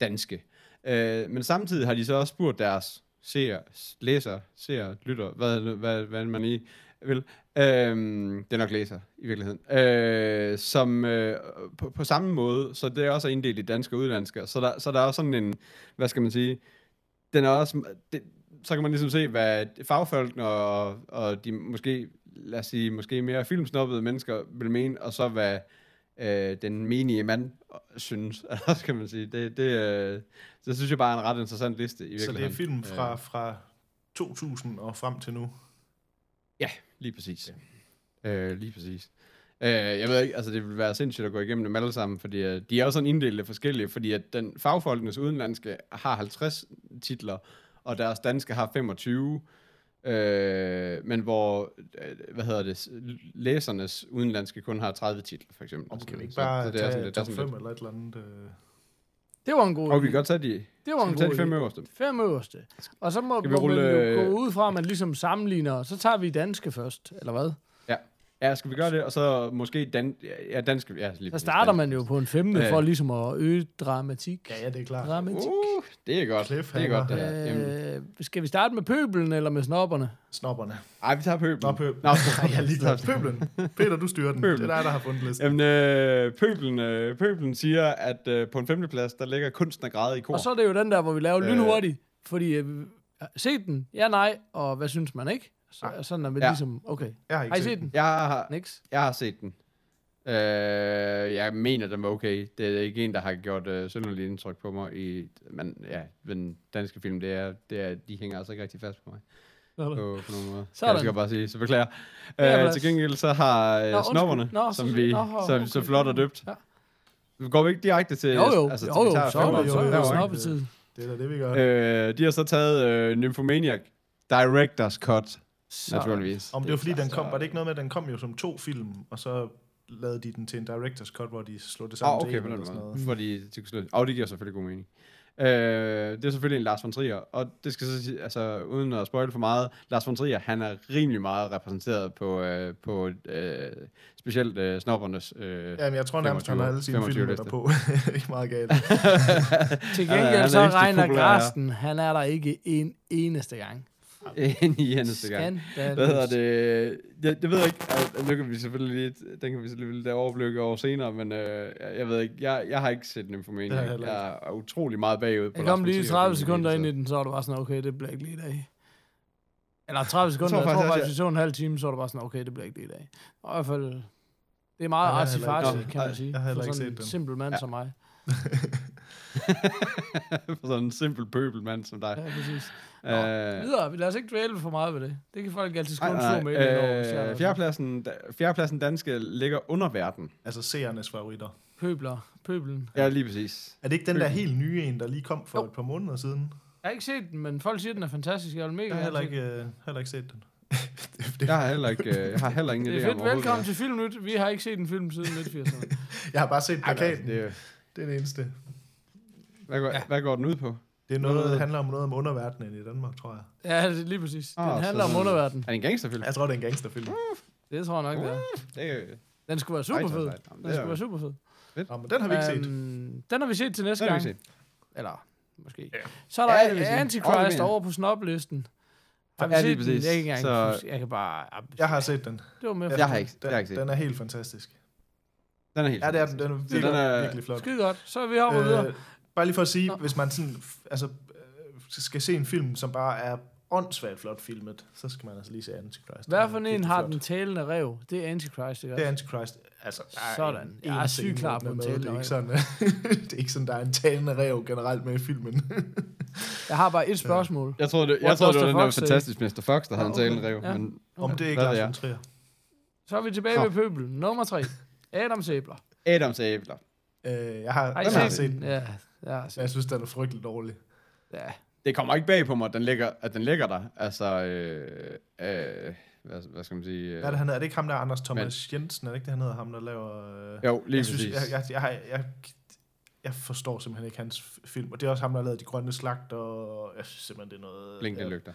danske. Øh, men samtidig har de så også spurgt deres seer, læser, seer, lytter, hvad, hvad, hvad man i vil. Øhm, det er nok læser, i virkeligheden. Øh, som øh, på, på samme måde, så det er også inddelt i danske og udlandske, så der, så der er også sådan en, hvad skal man sige, den er også, det, så kan man ligesom se, hvad fagfolkene og, og de måske, lad os sige, måske mere filmsnoppede mennesker vil mene, og så hvad øh, den menige mand synes, eller skal man sige. Det, det, øh, det synes jeg bare er en ret interessant liste i Så virkeligheden. det er film fra, Øh, fra 2000 og frem til nu. Ja, lige præcis. Øh, lige præcis. Øh, jeg ved ikke, altså det vil være sindssygt at gå igennem dem alle sammen, fordi øh, de er også sådan inddelt forskellige, fordi at den fagfolkenes udenlandske har 50 titler, og deres danske har 25, øh, men hvor, øh, hvad hedder det, læsernes udenlandske kun har 30 titler, for eksempel. Og kan vi ikke Så bare det er sådan det er top sådan 5 lidt- eller et eller andet? Øh. Det var en god Og vi kan godt tage de, Det var en god de fem øverste. Fem øverste. Og så må, vi må man rulle, jo øh, gå ud fra, at man ligesom sammenligner. Så tager vi danske først, eller hvad? Ja, skal vi gøre det? Og så måske dan, ja, danske... Ja, lige Så starter man jo på en femte, Ja. for ligesom at øge dramatik. Ja, ja, det er klart. Dramatik. Uh, det er godt. Det er godt, det her. Jamen, Øh, skal vi starte med pøbelen eller med snopperne? Snopperne. ej, vi tager pøblen. Nå, pøblen. Nå, Nej, jeg ligeglad. Pøblen. Peter, du styrer den. Pøblen. Det er dig, der har fundet listen. Jamen, øh, pøblen, øh, pøblen siger, at øh, på en femteplads, der ligger kunsten af græde i kor. Og så er det jo den der, hvor vi laver Øh. lynhurtigt. Fordi, øh, se den, ja, nej, og hvad synes man ikke? Så, Nej. sådan er vi Ja. ligesom, okay. Jeg har ikke Har I set den? Jeg har, Niks? jeg har set den. Øh, jeg mener, den var okay. Det er ikke en, der har gjort øh, synderligt indtryk på mig. I, men ja, den danske film, det er, det er, de hænger altså ikke rigtig fast på mig. På, på nogen måde. Sådan. Kan jeg bare sige, så beklager. Ja, Øh, til gengæld så har øh, Nå, snopperne, Nå, som vi nå, så, okay. så flot og døbt. Ja. Går vi ikke direkte til... Jo, jo, altså, jo, til vi jo, så er det jo, jo, jo, jo, jo. snoppetid. Det er da det, vi gør. Øh, de har så taget øh, Nymphomaniac Director's Cut, Så- naturligvis. Om det var fordi, den kom, var det ikke noget med, at den kom jo som to film, og så lavede de den til en director's cut, hvor de slog det sammen Ah, okay, til en eller sådan noget. Fordi de kunne slutte. Og det giver selvfølgelig god mening. Øh, det er selvfølgelig en Lars von Trier, og det skal så sige, altså uden at spoil for meget, Lars von Trier, han er rimelig meget repræsenteret på, øh, på øh, specielt øh, snoppernes øh, Jamen, jeg tror nærmest, han har alle sine 25 film liste. der på. ikke meget galt. Til gengæld så regner. Grasten, han er der ikke en eneste gang. I eneste gang. Hvad hedder det? Jeg, jeg ved ikke, altså, nu kan vi selvfølgelig lige, den kan vi selvfølgelig lige overblik over senere, men øh, jeg, jeg ved ikke, jeg, jeg har ikke set Det har Nymphomaniac. jeg Jeg er utrolig meget bagud på Jeg kom lige Trier 30 film sekunder ind i den, så var det bare sådan, okay, det bliver ikke lige i dag. Eller 30 sekunder, jeg faktisk tror også, faktisk, vi så en halv time, så var det bare sådan, okay, det bliver ikke lige i dag. Og i hvert fald, det er meget Jeg Nå, kan man sige. jeg har heller For ikke sådan set en den. simpel mand Ja. som mig. For sådan en simpel pøbelmand som dig. Ja, præcis. Nå, Øh, videre, lad os ikke dvæle for meget ved det. Det kan folk altid skrive en sur mail øh, er- fjerdepladsen, fjerdepladsen danske ligger under verden. altså seernes favoritter. Pøbler, pøbelen. Ja, lige præcis. Er det ikke den der helt nye en, der lige kom for Jo. et par måneder siden? Jeg har ikke set den, men folk siger, den er fantastisk. Jeg vil mega Jeg har heller ikke, øh, heller ikke set den. det, det, Jeg har heller ikke, øh, jeg har heller ingen idé Det er om fedt. Velkommen til Filmnyt. Vi har ikke set en film siden midt 80'erne. jeg har bare set altså, plakaten. det, er- Det er det eneste. Hvad, går, Ja. hvad går den ud på? Det er noget, Noget- der handler om noget om underverdenen i Danmark, tror jeg. ja, det er lige præcis. Den Ah, så handler om sådan- underverden. Er det en gangsterfilm? Jeg tror, det er en gangsterfilm. Det tror jeg nok, det er. Det er, Den skulle være super så fed. Den er- skulle være super fed. Nå, men den har vi ikke set. Øhm, Den har vi set til næste den har vi gang. set. Eller, måske. Ja. Så er der Ja, sige. Antichrist Over over på snoblisten. Har vi Ja, set lige den? præcis. Jeg kan ikke engang Så-. Jeg kan bare... Jeg har set den. Det var med. Jeg har ikke, Den, jeg har ikke set den er helt fantastisk. Den er helt Ja, det er den. Den er virkelig, den er- virkelig flot. Skide godt. Så er vi hopper videre. Bare lige for at sige, Nå. hvis man sådan, altså, øh, skal se en film, som bare er åndssvagt flot filmet, så skal man altså lige se Antichrist. Hvad Den for er en har flot. den talende rev? Det er Antichrist, ikke Det er? Antichrist. Altså, der er Sådan. En, Jeg er en sygt scene, klar den på er en med. talende det er, ikke sådan, det er ikke sådan, der er en talende rev generelt med i filmen. Jeg har bare et spørgsmål. Jeg troede, det, jeg troede, does det var den der fox say? fantastisk Mr. Fox, der havde en okay. talende rev. Ja. Men Om det er ikke ved Lars jeg? von Trier. Så er vi tilbage Så. ved pøbel. Nummer tre. Adams æbler. Adams æbler. Øh, jeg har, Har I den har jeg set den? Ja, jeg har set Jeg synes, den er frygtelig dårlig. Ja. Det kommer ikke bag på mig, at den ligger, at den ligger der. Altså, øh, øh, hvad, hvad skal man sige? Øh, Hvad er det, han hedder? Er det ikke ham der, Anders Thomas Jensen? Er det ikke det, han hedder, ham der laver... Øh, Jo, lige jeg, præcis. synes, jeg, jeg, jeg, jeg, jeg, jeg forstår simpelthen ikke hans film. Og det er også ham, der har lavet De Grønne Slagter, og jeg synes simpelthen, det er noget... Blinkende lygter.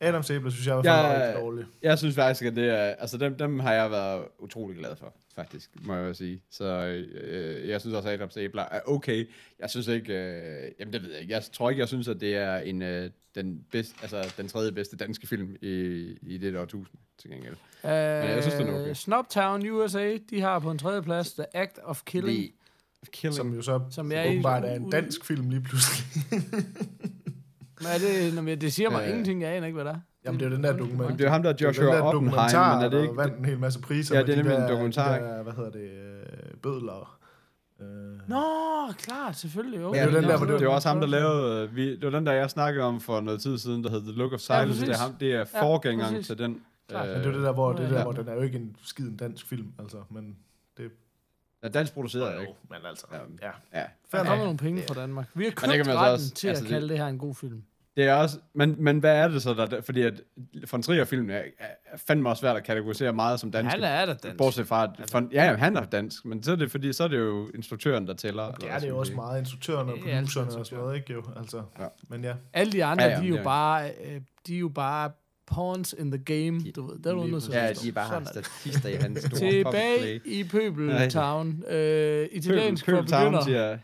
Adams æble, synes jeg var ja, dårlig. Jeg synes faktisk, at det er, altså dem, dem har jeg været utrolig glad for, faktisk, må jeg jo sige. Så øh, jeg synes også, at Adams Æbler er okay. Jeg synes ikke, øh, jamen det ved jeg ikke, jeg tror ikke, jeg synes, at det er en, øh, den, bedste, altså, den tredje bedste danske film i, i det årtusind, til gengæld. Uh, jeg synes, den er okay. Snobtown USA, de har på en tredje plads The Act of Killing. The Killing. Som jo så Som jeg er åbenbart er en dansk film lige pludselig. Men er det, når det siger mig Øh. ingenting, jeg aner ikke, hvad det er. Jamen, det er jo den der dokument. Jamen, det er jo ham, der er Det er jo Joshua den der Oppenheim, dokumentar, men er det der ikke... vandt en hel masse priser. Ja, det er de nemlig en der- dokumentar, De der, hvad hedder det, øh, bødler. Øh, Nå, klart, selvfølgelig. Okay. Ja, det er den der, det, var også ham, der lavede... øh, Vi, det var den, der jeg snakkede om for noget tid siden, der hed The Look of Silence. præcis. det, er ham, det er Ja, forgængeren præcis. til den. Klart. øh, men det er det der, hvor, det er der, Ja. hvor den er jo ikke en skiden dansk film, altså, men det er dansk produceret, ikke? men altså, Ja. ja. Ja. Der kommer nogle penge fra Danmark. Vi har det købt kan man så retten også- til altså, at det- kalde det her en god film. Det er også, men, men hvad er det så, der, der fordi at von Trier-filmen er, er fandme også svært at kategorisere meget som dansk. Han er da dansk. Bortset fra, at, von, ja, ja, han er dansk, men så er det, fordi, så er det jo instruktøren, der tæller. Og det hvad er det jo også meget instruktøren og Det er producerne og sådan noget, ikke jo? Altså, Ja. men ja. Alle de andre, Ja, ja, de er jo ja. bare, øh, de er jo bare pawns in the game. Du ved, det er du nødt til Ja, de er bare er statister i hans store Tilbage i Pøbeltown. Øh, italiensk for Pøbeltown begynder. siger...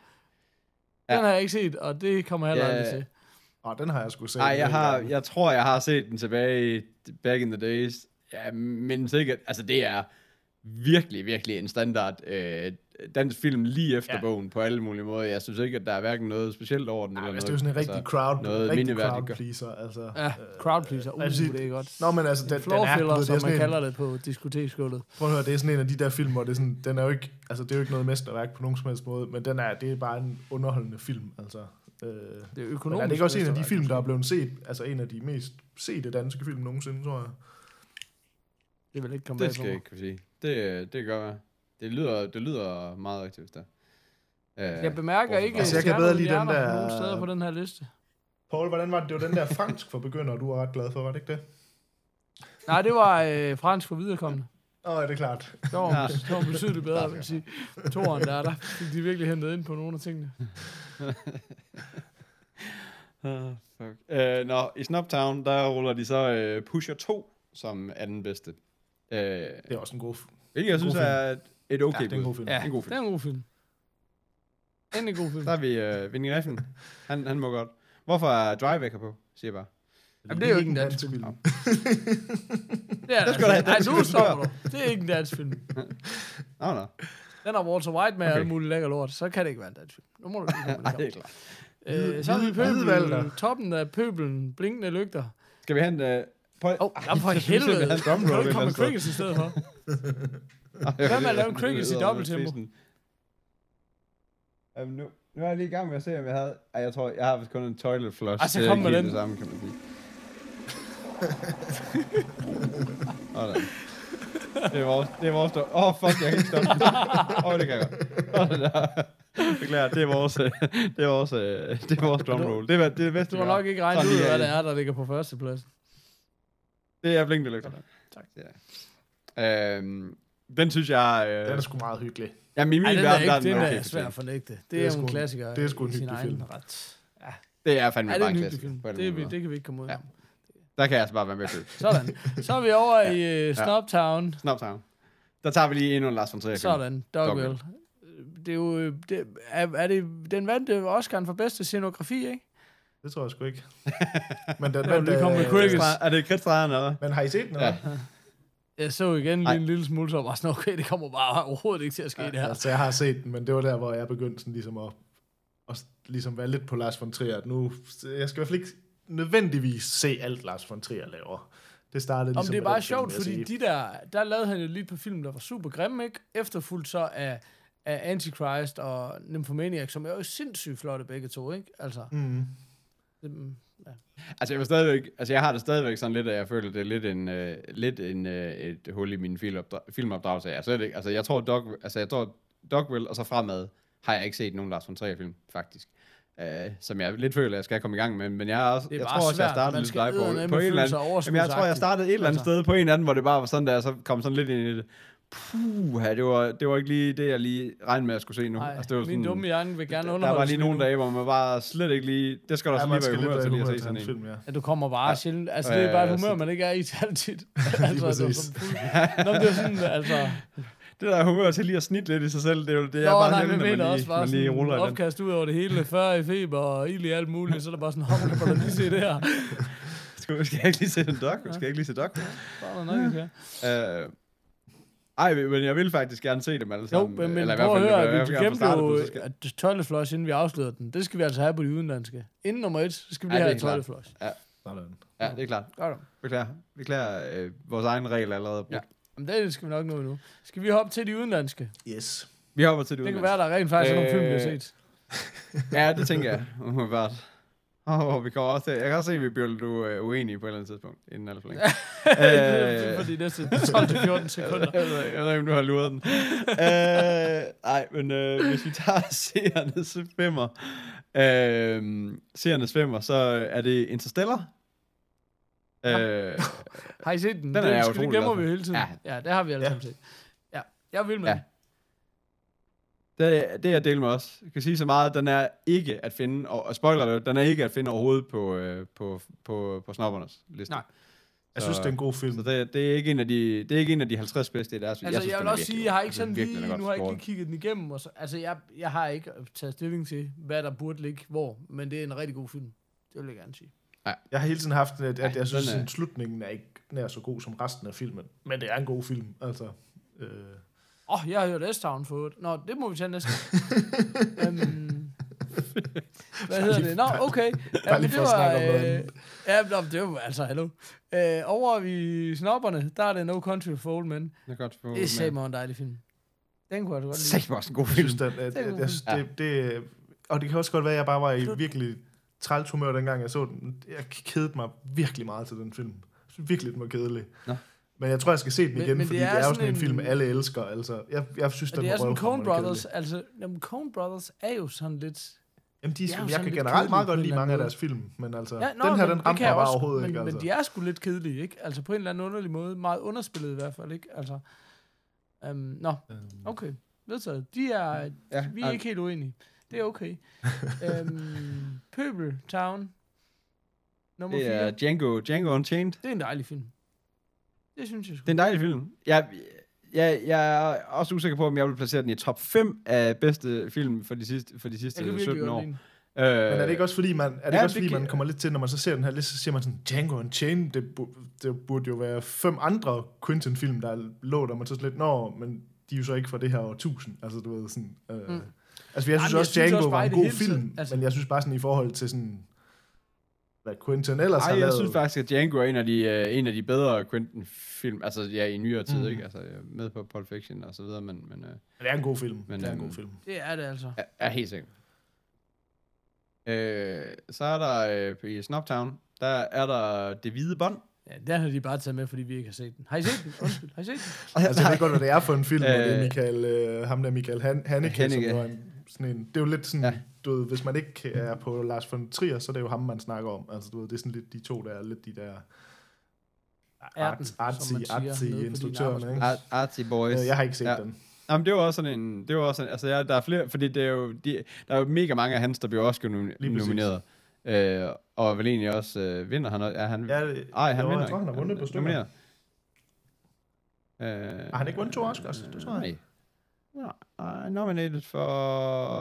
Ja. Den har jeg ikke set, og det kommer jeg heller Ja. aldrig til. Og den har jeg sgu set. Nej, jeg, har, gang. jeg tror, jeg har set den tilbage i back in the days. Ja, men sikkert, altså det er virkelig, virkelig en standard øh, dansk film lige efter ja. Ja. bogen på alle mulige måder. Jeg synes ikke, at der er hverken noget specielt over den. Nej, eller altså, noget, det er jo sådan en rigtig crowd, noget rigtig crowd pleaser. Altså, Ja, crowd pleaser. Uh, altså, det er godt. Nå, men altså, den, den er, filler, er som man en, kalder det på diskoteksgulvet. Prøv at høre, det er sådan en af de der film, hvor det er sådan, den er jo ikke, altså det er jo ikke noget mesterværk på nogen som helst måde, men den er, det er bare en underholdende film, altså. Øh, Det er men økonomisk. er det ikke også en af de film, der er blevet set, altså en af de mest sete danske film nogensinde, tror jeg. Det vil ikke komme Det skal jeg ikke kunne sige. Det, det gør jeg. Det lyder, det lyder meget rigtigt, hvis det er. Øh, Jeg bemærker ikke Altså, jeg kan bedre lide den der- nogen steder på den her liste. Paul, hvordan var det? Det var den der fransk for begyndere, du var ret glad for, var det ikke det? Nej, det var øh, fransk for viderekommende. Åh, oh, ja, det er klart. Det var, ja. det var betydeligt bedre, vil jeg sige. Toren der, der fik de virkelig hentet ind på nogle af tingene. Ah, fuck. Øh, nå, i Snoptown, der ruller de så uh, Pusher 2 som er den bedste. Uh, Det er også en god film. hvilket jeg synes film. er et, okay Ja, det er en god film. Ja, En god det film. er en god film. En god film. Der er vi uh, Vinnie Refn. Han, han må godt. Hvorfor er Drive ikke på, siger jeg bare. Jamen, det er jo ikke en dansk film. Det er Der skal du have Nej, nu film. stopper du. Det er ikke en dansk film. Nå, nå. Den har Walter White med Okay. alt muligt lækker lort, så kan det ikke være en dansk film. Nu må du lige komme Ej, med det er det. klart. Øh, så har vi pøbelen, toppen af pøbelen, blinkende lygter. Skal vi have en... Uh, Åh, oh, for helvede. en Kan drumroll du ikke komme med crickets i stedet for? Hvad med at lave en crickets i dobbelttempo? Um, nu, nu er jeg lige i gang med at se, om jeg havde... Ej, jeg tror, jeg har vist kun en toilet flush. Ej, så Det er kom med den. Det samme, kan man sige. Sådan. Det er vores, det er vores dog. Åh, oh, fuck, jeg kan ikke stoppe. Åh, oh, det kan jeg godt. Sådan der. Beklager, det er vores, øh, det er vores, øh, det er vores drumroll. Det er, det er bedste, Du har. nok ikke Sådan ud, hvad det er, der ligger på førstepladsen. Det er blinkende lygter. Tak. Ja. Øhm, den synes jeg... Øh, Den er sgu meget hyggelig. ja, min, Ej, min den er verden, ikke, der den okay er for svær at fornægte. Det, Det er er sgu en klassiker. det er sgu en i sin hyggelig egen film. Ret. Det er fandme Ja, det bare er en klassiker. film. Det, er vi- det kan vi ikke komme ud Ja. af. måder. Der kan jeg altså bare være med på. Sådan. Så er vi over i uh, Snobtown. Snaptown. Der tager vi lige endnu en Lars von Trier. Sådan. Dogville. Det er jo... Det, er, er det, den vandt øh, Oscar'en for bedste scenografi, ikke? Det tror jeg sgu ikke. Men den Ja, vandt, øh. Er det kridtstregerne, eller? Men har I set den, Ja. Jeg så igen lige Ej. en lille smule, så var sådan, okay, det kommer bare overhovedet ikke til at ske, det her. Altså, jeg har set den, men det var der, hvor jeg begyndte sådan ligesom at, at ligesom være lidt på Lars von Trier. at Nu, jeg skal i hvert fald ikke nødvendigvis se alt, Lars von Trier laver. Det startede Om ligesom det er bare film, sjovt, jeg fordi de der, der lavede han jo lige par film, der var super grimme, ikke? Efterfulgt så af, af Antichrist og Nymphomaniac, som er jo sindssygt flotte begge to, ikke? Altså, Mm. Det, Altså, jeg vil stadigvæk, altså, jeg har det stadigvæk sådan lidt, at jeg føler, det er lidt, en, uh, lidt en, uh, et hul i min filmopdra- filmopdragelse. Jeg, slet ikke, altså, jeg tror, Dog, altså, jeg tror, Dogville og så fremad har jeg ikke set nogen Lars von Trier film, faktisk. Uh, som jeg lidt føler, jeg skal komme i gang med. Men jeg, er også, jeg tror også, jeg startede lidt på, på en eller anden... Jamen, jeg tror, jeg startede et eller andet Altså. sted på en anden, hvor det bare var sådan der, så kom sådan lidt ind i det. Puh, det var, det var ikke lige det, jeg lige regnede med, at jeg skulle se nu. nej, altså, det var min dumme hjerne vil gerne der underholde var lige nogle dage, hvor man bare slet ikke lige... Det skal der Ja, så man lige skal være humør til lige at se sådan en. film, ja. at du kommer bare Ja. ja. sjældent. Altså, det er bare et Ja, humør, man ikke er i til altid. altså, præcis. som fuld, Nå, det er sådan, altså... det der humør til lige at snitte lidt i sig selv, det er jo det, er Nå, bare nej, sjældent, man også lige, bare man lige sådan ruller den. opkast ud over det hele, før i feber og ild i alt muligt, så er der bare sådan, hold kan du lige se det her. Skal, skal jeg ikke lige se den dok? Skal jeg ikke lige se er der noget, jeg kan. Øh, ej, men jeg vil faktisk gerne se dem alle Jo, sammen. men, men Eller i prøv at hvert høre, fald, at vi glemte jo så skal- at toilet flush, inden vi afslørede den. Det skal vi altså have på de udenlandske. Inden nummer et, så skal vi Ja, det have er toilet flush. Sådan. Ja, det er klart. Godt. Beklager. Beklager øh, vores egen regel allerede. Ja. Ja. Men det skal vi nok nå endnu. Skal vi hoppe til de udenlandske? Yes. Vi hopper til det Det kan udenlandske. være, der rent faktisk er nogle film, vi har Øh, set. Ja, det tænker jeg. Umiddelbart. Åh, vi kommer også. Jeg kan også se, at vi bliver du øh, uenige på et eller andet tidspunkt, inden alt for længe. Øh, for de næste 12-14 sekunder. jeg, ved, jeg ved ikke, om du har luret den. øh, nej, men øh, hvis vi tager seernes femmer, øh, seernes femmer, så er det Interstellar. Øh, Har I set den? Den er jeg utrolig Det gemmer vi hele tiden. Ja, Ja. ja det har vi alle Ja. sammen set. Ja, jeg vil med Ja. Det, det er jeg med også. Jeg kan sige så meget, den er ikke at finde, og, og spoiler det, den er ikke at finde overhovedet på, øh, på, på, på snoppernes liste. Nej. Jeg synes, det er en god film. Så det, det, er ikke en af de, det er ikke en af de 50 bedste i deres. Altså, jeg, synes, jeg vil også sige, jeg har ikke sådan lige, nu har jeg ikke lige kigget den igennem. Og så, altså, jeg, jeg har ikke taget stilling til, hvad der burde ligge hvor, men det er en rigtig god film. Det vil jeg gerne sige. Jeg har hele tiden haft, at, at jeg synes, at slutningen er ikke nær så god som resten af filmen. Men det er en god film, altså. Øh, Åh, oh, jeg har hørt S-Town for øvrigt. Nå, det må vi tage næste gang. um, hvad hedder det? Nå, okay. Ja, Bare lige men om noget øh. Ja, nå, det var altså, hallo. Øh, over i snopperne, der er det No Country for Old Men. Det er godt for Det er sagde en dejlig film. Den kunne jeg godt lide. Sæt mig også en god jeg film. synes, Det er at, god jeg synes, det, det, og det kan også godt være, at jeg bare var i virkelig træls humør, dengang jeg så den. Jeg kedede mig virkelig meget til den film. Jeg synes virkelig, den var kedelig. Nå. Men jeg tror, jeg skal se den igen, men fordi det det er er, jo sådan en, en- film, alle elsker. Altså, jeg, jeg synes, den det er sådan, Coen Brothers, altså, jamen, Coen Brothers er jo sådan lidt... Jamen, de, det er jo jeg sådan kan generelt meget godt lide mange af deres film, men altså, Ja, nå, den her, den jeg bare også, overhovedet men, ikke. Altså. Men de er sgu lidt kedelige, ikke? Altså på en eller anden underlig måde. Meget underspillet i hvert fald, ikke? Altså, um, nå, Øhm, okay. Vedtaget. De er, Ja, vi er ikke helt uenige. Det er okay. um, Pøbel Town. Nummer Det 4. er Django, Django Unchained. Det er en dejlig film. Det synes jeg sgu. Det er en dejlig film. Jeg, jeg, jeg er også usikker på, om jeg vil placere den i top 5 af bedste film for de sidste, for de sidste kan virkelig 17 godt år. lide. Øh, Men er det ikke også fordi, man, er det ja, ikke også, det fordi kan- man kommer lidt til, når man så ser den her liste, så siger man sådan, Django Unchained, det, bu- det burde jo være fem andre Quentin-film, der lå der, man så lidt, nå, men de er jo så ikke fra det her årtusind. Altså, du ved, sådan... Øh, Mm. Altså, jeg synes Jamen, også, jeg synes Django også var en det god film, altså, men jeg synes bare sådan i forhold til sådan, hvad Quentin ellers har Ej, jeg lavet. synes faktisk, at Django er en af de, uh, en af de bedre Quentin-film, altså ja, i nyere tid, Mm. ikke? Altså, jeg med på Pulp Fiction og så videre, men, men uh, det er en god film. Men, det er en øhm, god film. Det er det altså. er, er helt sikker. Øh, så er der øh, i Snoptown, der er der Det Hvide Bånd. Ja, den har de bare taget med, fordi vi ikke har set den. Har I set den? Undskyld, har I set den? Altså, jeg ved godt, hvad det er for en film, hvor det er Øh, Michael, øh, ham der Michael Han Haneke, som Haneke. jo er en, sådan en, det er jo lidt sådan, ja. Du ved, hvis man ikke er på Lars von Trier, så er det jo ham, man snakker om. Altså, du ved, det er sådan lidt de to, der er lidt de der artsy, artsy din instruktørerne, ikke? Artsy Boys. Øh, Jeg har ikke set Ja. den. Jamen, det var også sådan en, det var også sådan, altså ja, der er flere, fordi det er jo, de, der er jo mega mange af hans, der bliver også nomineret. Øh, og vel egentlig også øh, vinder han, også- er han, Ja, det, ej, han jo, vinder jeg tror, han har ikke. vundet på stykker. nomineret. Øh, Har han ikke vundet to Oscars? Det tror jeg. Nej. Nej, nominated for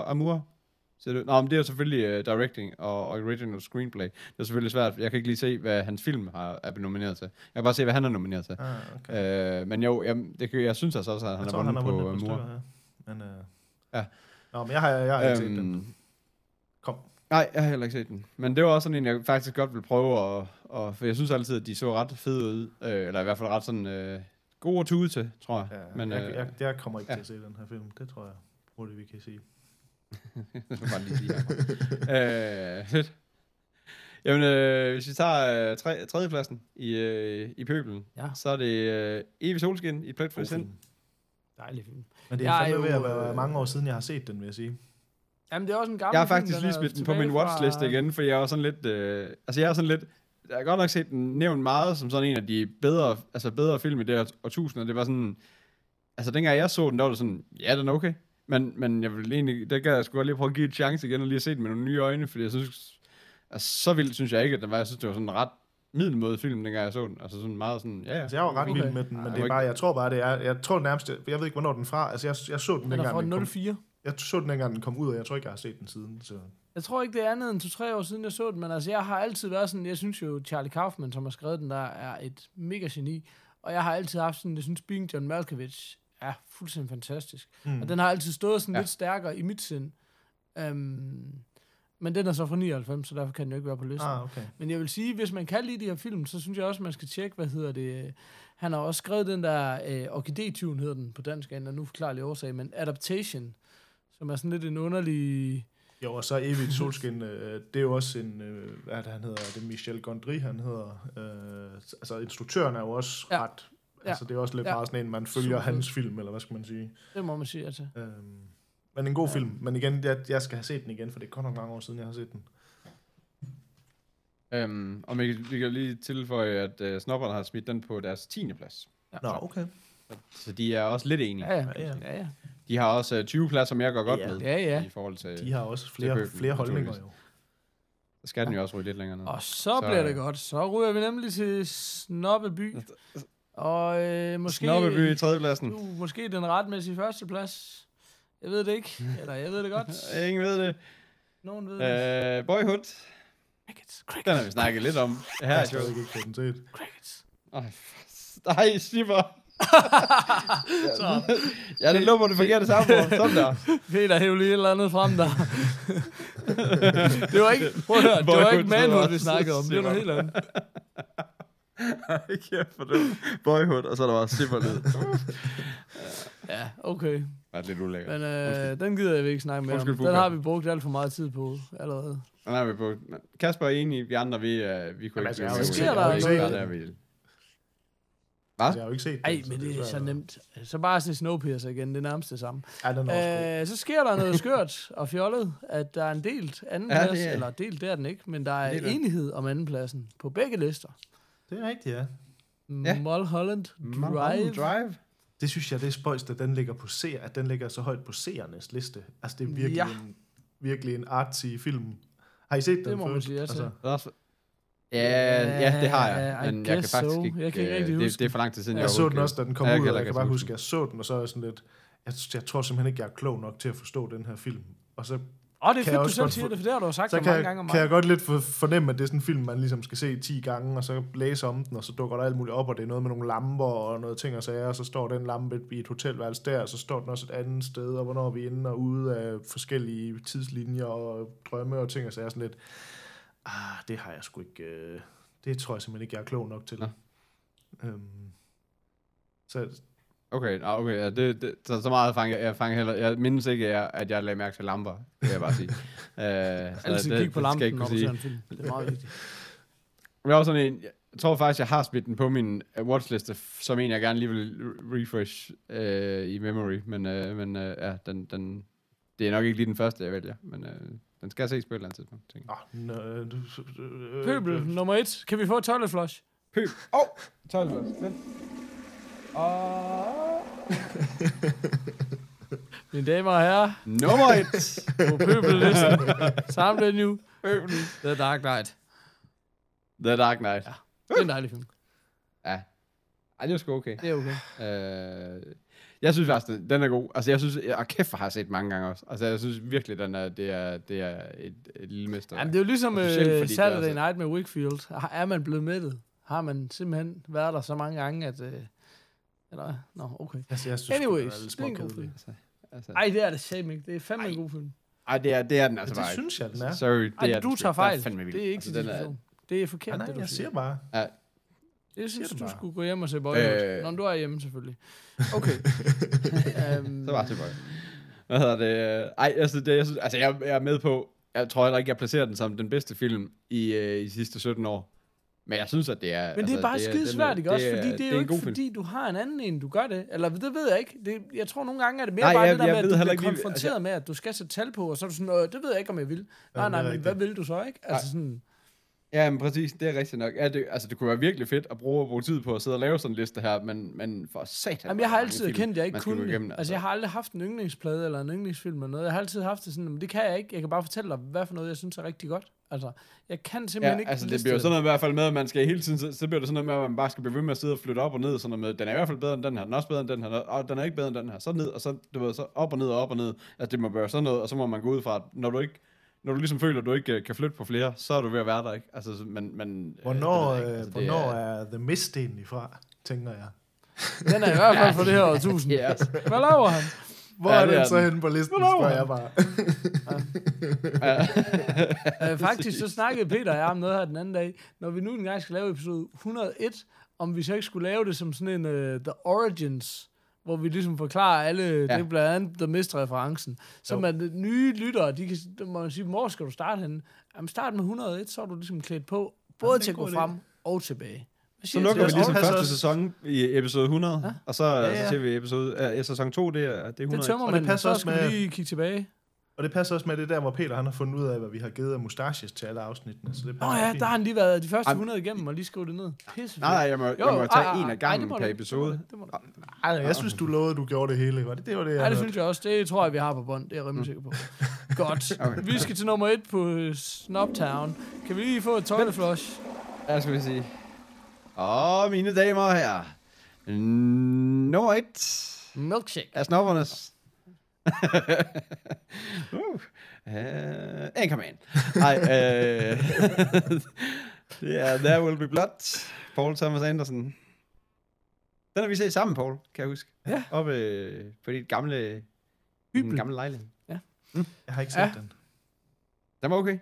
Amour. Så det, nå, men det er jo selvfølgelig uh, directing og, og original screenplay. Det er selvfølgelig svært. Jeg kan ikke lige se, hvad hans film har, er blevet nomineret til. Jeg kan bare se, hvad han er nomineret til. Ah, okay. Øh, men jo, jeg, det, jeg synes altså også, at han jeg har tror, han har på vundet på Amour. stykker, ja. Men, øh, Ja. Nå, men jeg har, jeg har ikke set den. Øhm, Kom. Nej, jeg har heller ikke set den. Men det var også sådan en, jeg faktisk godt vil prøve at... at for jeg synes altid, at de så ret fede ud. Øh, eller i hvert fald ret sådan øh, gode at tude til, tror jeg. Ja, Men, jeg, øh, jeg, jeg kommer ikke ja. til at se den her film. Det tror jeg hurtigt, vi kan sige. Bare lige her. øh. Jamen, øh, hvis vi tager øh, tre, tredjepladsen i, øh, i pøbelen, Ja. så er det øh, Evig Solskin i Plet for Sind. film. Dejlig film. Men det er Jeg fandme ved jo, at være øh, mange år siden, jeg har set den, vil jeg sige. Jamen, det er også en gammel Jeg har film, faktisk den lige smidt den på min tilbage fra- igen, for jeg er sådan lidt... Øh, altså, jeg er sådan lidt... Jeg har godt nok set den nævnt meget som sådan en af de bedre, altså bedre film i det her årtusind, det var sådan... Altså, dengang jeg så den, der var det sådan, ja, den er okay. Men, men jeg vil egentlig, der gad jeg sgu godt lige prøve at give et chance igen, og lige se den med nogle nye øjne, fordi jeg synes, altså, så vildt synes jeg ikke, at den var. Jeg synes, det var sådan ret middelmåde film, dengang jeg så den. Altså sådan meget sådan, ja, ja. Altså, jeg var ret Okay. vild med den, men Ej, det jeg er bare, jeg tror bare, det er, jeg tror nærmest, jeg ved ikke, hvornår den er fra, altså jeg, jeg så den Den er dengang, den fra kom, 04. jeg så den dengang, den kom ud, og jeg tror ikke, jeg har set den siden, så... Jeg tror ikke, det er andet end to-tre år siden, jeg så den, men altså, jeg har altid været sådan, jeg synes jo, Charlie Kaufman, som har skrevet den der, er et mega geni, og jeg har altid haft sådan, jeg synes, Being John Malkovich er fuldstændig fantastisk. Mm. Og den har altid stået sådan Ja. lidt stærkere i mit sind. Um, men den er så fra 99, så derfor kan den jo ikke være på listen. Ah, okay. Men jeg vil sige, hvis man kan lide de her film, så synes jeg også, man skal tjekke, hvad hedder det. Han har også skrevet den der øh, Orkidé-tune, hedder den på dansk, af en nu forklarlig årsag, men Adaptation, som er sådan lidt en underlig... Jo, og så Evigt Solskin, øh, det er jo også en, øh, hvad det, han hedder, det er Michel Gondry, han hedder. Øh, altså, instruktøren er jo også ja. ret, Ja. altså det er også lidt Ja. ja. meget sådan en, man følger Super hans film, eller hvad skal man sige. Det må man sige, altså. Øhm, men en god ja. film, men igen, jeg, jeg skal have set den igen, for det er godt nok mange år siden, jeg har set den. Øhm, og vi, kan- vi kan lige tilføje, at uh, snobberne har smidt den på deres 10. plads. Nå, okay. Så de er også lidt enige. Ja, ja. Ja, ja. ja, ja. De har også uh, 20 pladser, som jeg går godt Ja. med. Ja, ja. I forhold til, De har også flere, købe den, flere holdninger jo. så skal den jo også ryge lidt længere ned. Og så, Så- bliver det godt. Så ryger vi nemlig til Snobbeby. Og øh, måske, Snobbeby i tredjepladsen. uh, måske den retmæssige førsteplads. Jeg ved det ikke. Eller jeg ved det godt. Ingen ved det. Nogen ved det. Uh, Boyhood, Crickets, den har crickets, vi snakket lidt om. Her Jeg er har jo... stadig ikke fået den set. crickets. Ej, Nej, Sipper. Så, Ja, det lå på det forkerte sammen. Sådan der. Peter hæv lige et eller andet frem der. det var ikke, prøv at høre, det var ikke manhood, vi snakkede om. Det var noget helt andet. Ej, kæft for det. Boyhood, og så er der bare Sipper lyd. Ja, okay. Det er lidt ulækkert. Men øh, den gider jeg ikke snakke mere om. Undskyld, Den har vi brugt alt for meget tid på allerede. Den er vi på. Kasper er enig, vi andre, vi, uh, vi kunne Jamen, ikke... altså, har kunne set- der ikke- noget- der er vi- Altså, jeg har jo ikke set. Ej, men det er så nemt. Så bare se Snowpiercer igen, det er nærmest det samme. Ja, den er. Øh, så sker der noget skørt og fjollet, at der er en delt anden Ja, plads, er- eller delt det er den ikke, men der er er enighed om andenpladsen på begge lister. Det er rigtigt, ja. Ja. Mulholland Drive. Drive. Det synes jeg, det er spøjst, at den ligger på seer, at den ligger så højt på seernes liste. Altså, det er virkelig, Ja. en, virkelig en artsy film. Har I set den Det må man før? sige. Altså, Det er også- Ja, ja, det har jeg. Men jeg kan faktisk so. ikke... Jeg kan ikke øh, rigtig det, huske det er for lang tid siden, jeg så den også, da den kom Ja, jeg ud, kan og heller jeg kan bare huske huske, at jeg så den, og så er jeg sådan lidt... Jeg, jeg tror simpelthen ikke, jeg er klog nok til at forstå den her film. Og så, Oh, det er Kan jeg fedt, du selv siger det, for det har du jo sagt så mange gange om jeg, kan jeg godt lidt for, fornemme, at det er sådan en film, man ligesom skal se 10 gange, og så læse om den, og så dukker der alt muligt op, og det er noget med nogle lamper og noget ting og sager, og så står den lampe i et hotelværelse der, og så står den også et andet sted, og hvornår er vi inde og ude af forskellige tidslinjer og drømme og ting og sager. Sådan lidt, ah, det har jeg sgu ikke... Øh, det tror jeg simpelthen ikke, jeg er klog nok til. Nå. Øhm, så Okay, ah, okay ja, det, det, så, så meget fanger jeg, jeg fanger heller, jeg mindes ikke, at jeg, at jeg lagde mærke til lamper, vil jeg bare sige. uh, så Altid kig på lampen, ikke når du ser sige. en film. Det er meget vigtigt. Men jeg, er også sådan en, jeg tror faktisk, jeg har smidt den på min uh, watchliste, som en, jeg gerne lige vil re- refresh uh, i memory, men, uh, men uh, ja, den, den, det er nok ikke lige den første, jeg vælger, men uh, den skal ses på et eller andet tidspunkt. tænker jeg. Ah, nø, du, øh, Pøbel nummer et. Kan vi få et toilet flush? Pøb. Åh, oh, 12 den. Mine damer og herrer, Nummer 1. på pøbellisten. Samlet nu. The Dark Knight. The Dark Knight. Ja. Det er en dejlig film. Ja. Ej, det er sgu okay. Det er okay. Øh, jeg synes faktisk, den- den er god. Altså, jeg synes, og kæft, hvor har jeg set mange gange også. Altså, jeg synes virkelig, den er, det er, det er et, et lille mester. Jamen, det er jo ligesom uh, Saturday Night med Wickfield. Har- Er man blevet mættet? Har man simpelthen været der så mange gange, at... Uh, eller, nå, okay. Altså, jeg synes, Anyways, sgu, den det er en god film. altså, Ej, det er det shame ikke. Det er fandme en god film. ej, det er, det er den altså Det bare synes jeg, den er. Sorry, det Ej, er du tager er fejl. fandme vild. Det er ikke altså, den er. Det er forkert, Ja, nej, det du jeg siger. bare. Jeg synes, du du bare. skulle gå hjem og se Boyhood. Øh. Når du er hjemme, selvfølgelig. Okay. um, Så var det tilbage. Hvad hedder det? Ej, altså, det, jeg, synes, altså jeg, jeg er med på, jeg tror heller ikke, jeg placerer den som den bedste film i, øh, i de sidste 17 år. Men jeg synes, at det er... Men det altså, er bare den skide svært, ikke også? er- Fordi det er, en jo ikke film. fordi, du har en anden en, du gør det. Eller det ved jeg ikke. Det, jeg tror nogle gange er det mere Nej, bare jeg- det der jeg med, at du bliver lige- konfronteret altså- med, at du skal sætte tal på, og så er du sådan, "Øh, det ved jeg ikke, om jeg vil. Nej, det nej, er men hvad vil du så, ikke? Altså sådan, Ja, men præcis, det er rigtigt nok. Ja, det, altså, det kunne være virkelig fedt at bruge, bruge tid på at sidde og lave sådan en liste her, men, men for satan. Jamen, jeg har altid film, kendt, at jeg ikke kunne igennem, det. Altså, jeg har aldrig haft en yndlingsplade eller en yndlingsfilm eller noget. Jeg har altid haft det sådan, men det kan jeg ikke. Jeg kan bare fortælle dig, hvad for noget, jeg synes er rigtig godt. Altså, jeg kan simpelthen Ja, ikke altså det bliver sådan noget i hvert fald med, at man skal hele tiden, så, så bliver det sådan noget med, at man bare skal blive ved med at sidde og flytte op og ned, sådan noget med, den er i hvert fald bedre end den her, den er også bedre end den her, og den er ikke bedre end den her, så ned, og så, du ved, så op og ned og op og ned, altså det må være sådan noget, og så må man gå ud fra, at når du ikke, når du ligesom føler, at du ikke øh, kan flytte på flere, så er du ved at være der, ikke? Altså, så- men, men, Hvornår, øh, ikke. øh, Altså, hvornår er The Mist egentlig fra, tænker jeg. Den er i hvert fald for det her årtusind. Ja, altså. Hvad laver han? Hvor Ja, ja, er det den er så henne på listen, Hvornår? spørger jeg bare. Øh, faktisk så snakkede Peter og jeg om noget her den anden dag. Når vi nu engang skal lave episode 101, om vi så ikke skulle lave det som sådan en uh, The Origins, hvor vi ligesom forklarer alle, ja. det er blandt andet The Mist-referencen. Så Jo. man nye lyttere, de kan de må sige, hvor skal du starte henne? Jamen start med 101, så er du ligesom klædt på, både Jamen, det til at gå frem og tilbage. Så lukker vi ligesom det? første også. sæson i episode 100, ja. og så, ja, ja. ja. så ser vi episode, uh, sæson 2, det er, det er 100. Det tømmer Og det man, passer så også skal med- vi lige kigge tilbage. Og det passer også med det der, hvor Peter han har fundet ud af, hvad vi har givet af mustaches til alle afsnittene. Så det Nå passer ja, fint. der har han lige været de første Ej. 100 igennem, og lige skrevet det ned. Pisse Nej, nej, jeg må, jeg må tage en af gangen per episode. Det må du. Ej, jeg synes, du lovede, du gjorde det hele. Var det, det var det, jeg Ja, det synes jeg også. Det tror jeg, vi har på bånd. Det er jeg rimelig sikker på. Godt. Okay. Vi skal til nummer et på øh, Snobtown. Kan vi lige få et toilet flush? Ja, skal vi sige. Åh, mine damer og herrer. Nummer et Milkshake. af snoppernes. uh, uh, Anchorman. Nej, uh, det er There Will Be Blood. Paul Thomas Anderson. Den har vi set sammen, Paul, kan jeg huske. Ja. Oppe øh, på dit gamle, Hybel. gamle lejlighed. Jeg har ikke set Ja. ja. den. Den var okay.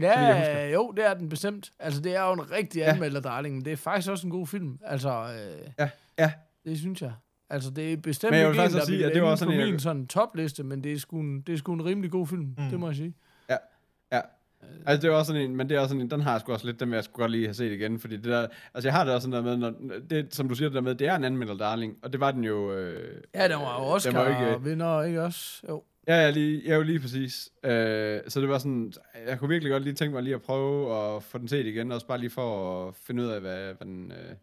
Ja, jo, det er den bestemt. Altså, det er jo en rigtig Ja. anmelder, darling, men det er faktisk også en god film. Altså, øh, Ja, ja. det synes jeg. Altså, det er bestemt Men jeg vil ikke en, der sige, vil at det var også på sådan en, min sådan topliste, men det er, sgu en, det er sgu en rimelig god film, mm. Det må jeg sige. Altså, det er også sådan en, men det er også sådan en, den har jeg sgu også lidt, den vil jeg sgu godt lige have set igen, fordi det der, altså jeg har det også sådan der med, når, det, som du siger det der med, det er en anmelder darling, og det var den jo, øh, Ja, den var jo den Oscar var ikke, ikke, vinder, ikke også? Jo. ja, ja, lige, ja, jo lige præcis, øh, så det var sådan, jeg kunne virkelig godt lige tænke mig lige at prøve at få den set igen, også bare lige for at finde ud af, hvad, hvad den, øh,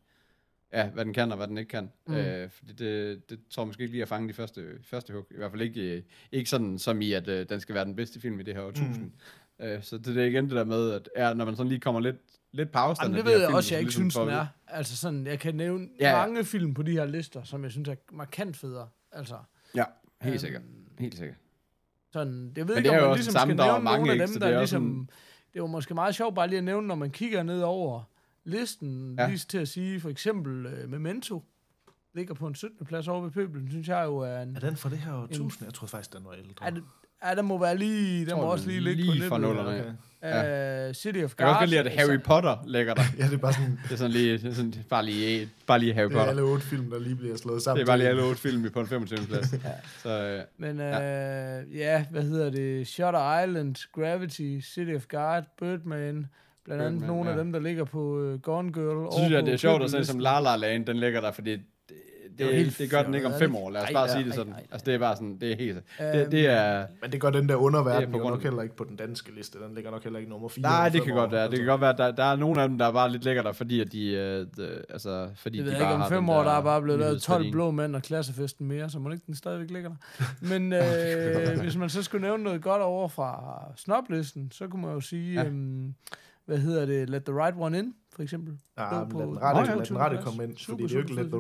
ja, hvad den kan og hvad den ikke kan, Mm. mm. øh, fordi det, det tror jeg måske ikke lige at fange de første, første hug, i hvert fald ikke, øh, ikke sådan som i, at øh, den skal være den bedste film i det her årtusind. Mm. Øh, så det er igen det der med, at ja, når man sådan lige kommer lidt, lidt på afstand Jamen, det de ved jeg film, også, så jeg ikke ligesom synes, får den er. Altså sådan, jeg kan nævne Ja, ja. mange film på de her lister, som jeg synes er markant federe. Altså, Ja, helt Øhm, sikkert. Helt sikkert. sådan, jeg ved Men ikke, det er om man ligesom det samme, skal er nævne nogle ikke? af dem, det er der ligesom... Det var måske meget sjovt bare lige at nævne, når man kigger ned over listen, ja. Ja. lige til at sige, for eksempel uh, Memento, ligger på en 17. plads over ved Pøbelen, synes jeg jo er en... Er den fra det her årtusind? Jeg troede faktisk, den var ældre. Er det, ja, den må være lige... Den Tror, må også lige ligge lige på fra nippet. nullerne. Okay. Uh, City of Jeg kan God. også godt lide, at Harry Potter ligger der. Ja, det er bare sådan, Det er sådan lige, det er sådan, bare lige, bare lige Harry det er Potter. alle otte film, der lige bliver slået sammen. Det er bare lige alle otte film på en 25. plads. Så øh, Men uh, ja. ja, hvad hedder det? Shutter Island, Gravity, City of God, Birdman, blandt andet Birdman, nogle af ja. dem, der ligger på uh, Gone Girl. så synes jeg, det er sjovt at se som La La Land, den ligger der, fordi det, det, er det, helt det gør den ikke om fem det år. Lad os bare Ej, sige ej, det sådan. ej, ej. Altså, det er bare sådan, det er helt... Det, det er... Men det gør den der Det underverden er på grund nok af- heller ikke på den danske liste. Den ligger nok heller ikke nummer 4. Nej, det kan godt være. Det kan godt være, at der, der er nogle af dem, der er bare lidt lækker der, fordi at de, øh, de, altså, fordi Jeg de ved bare ikke, om har fem år, der er bare blevet lavet 12 nyhedsværdien. blå mænd og klassefesten mere, så må ikke den stadigvæk ligger der. Men øh, hvis man så skulle nævne noget godt over fra snoblisten, så kunne man jo sige. Ja. øhm, hvad hedder det, Let the Right One In, for eksempel. Ja, men på lad den rette, toogtyvende lad den rette komme ind, Super, fordi det er jo ikke super let the,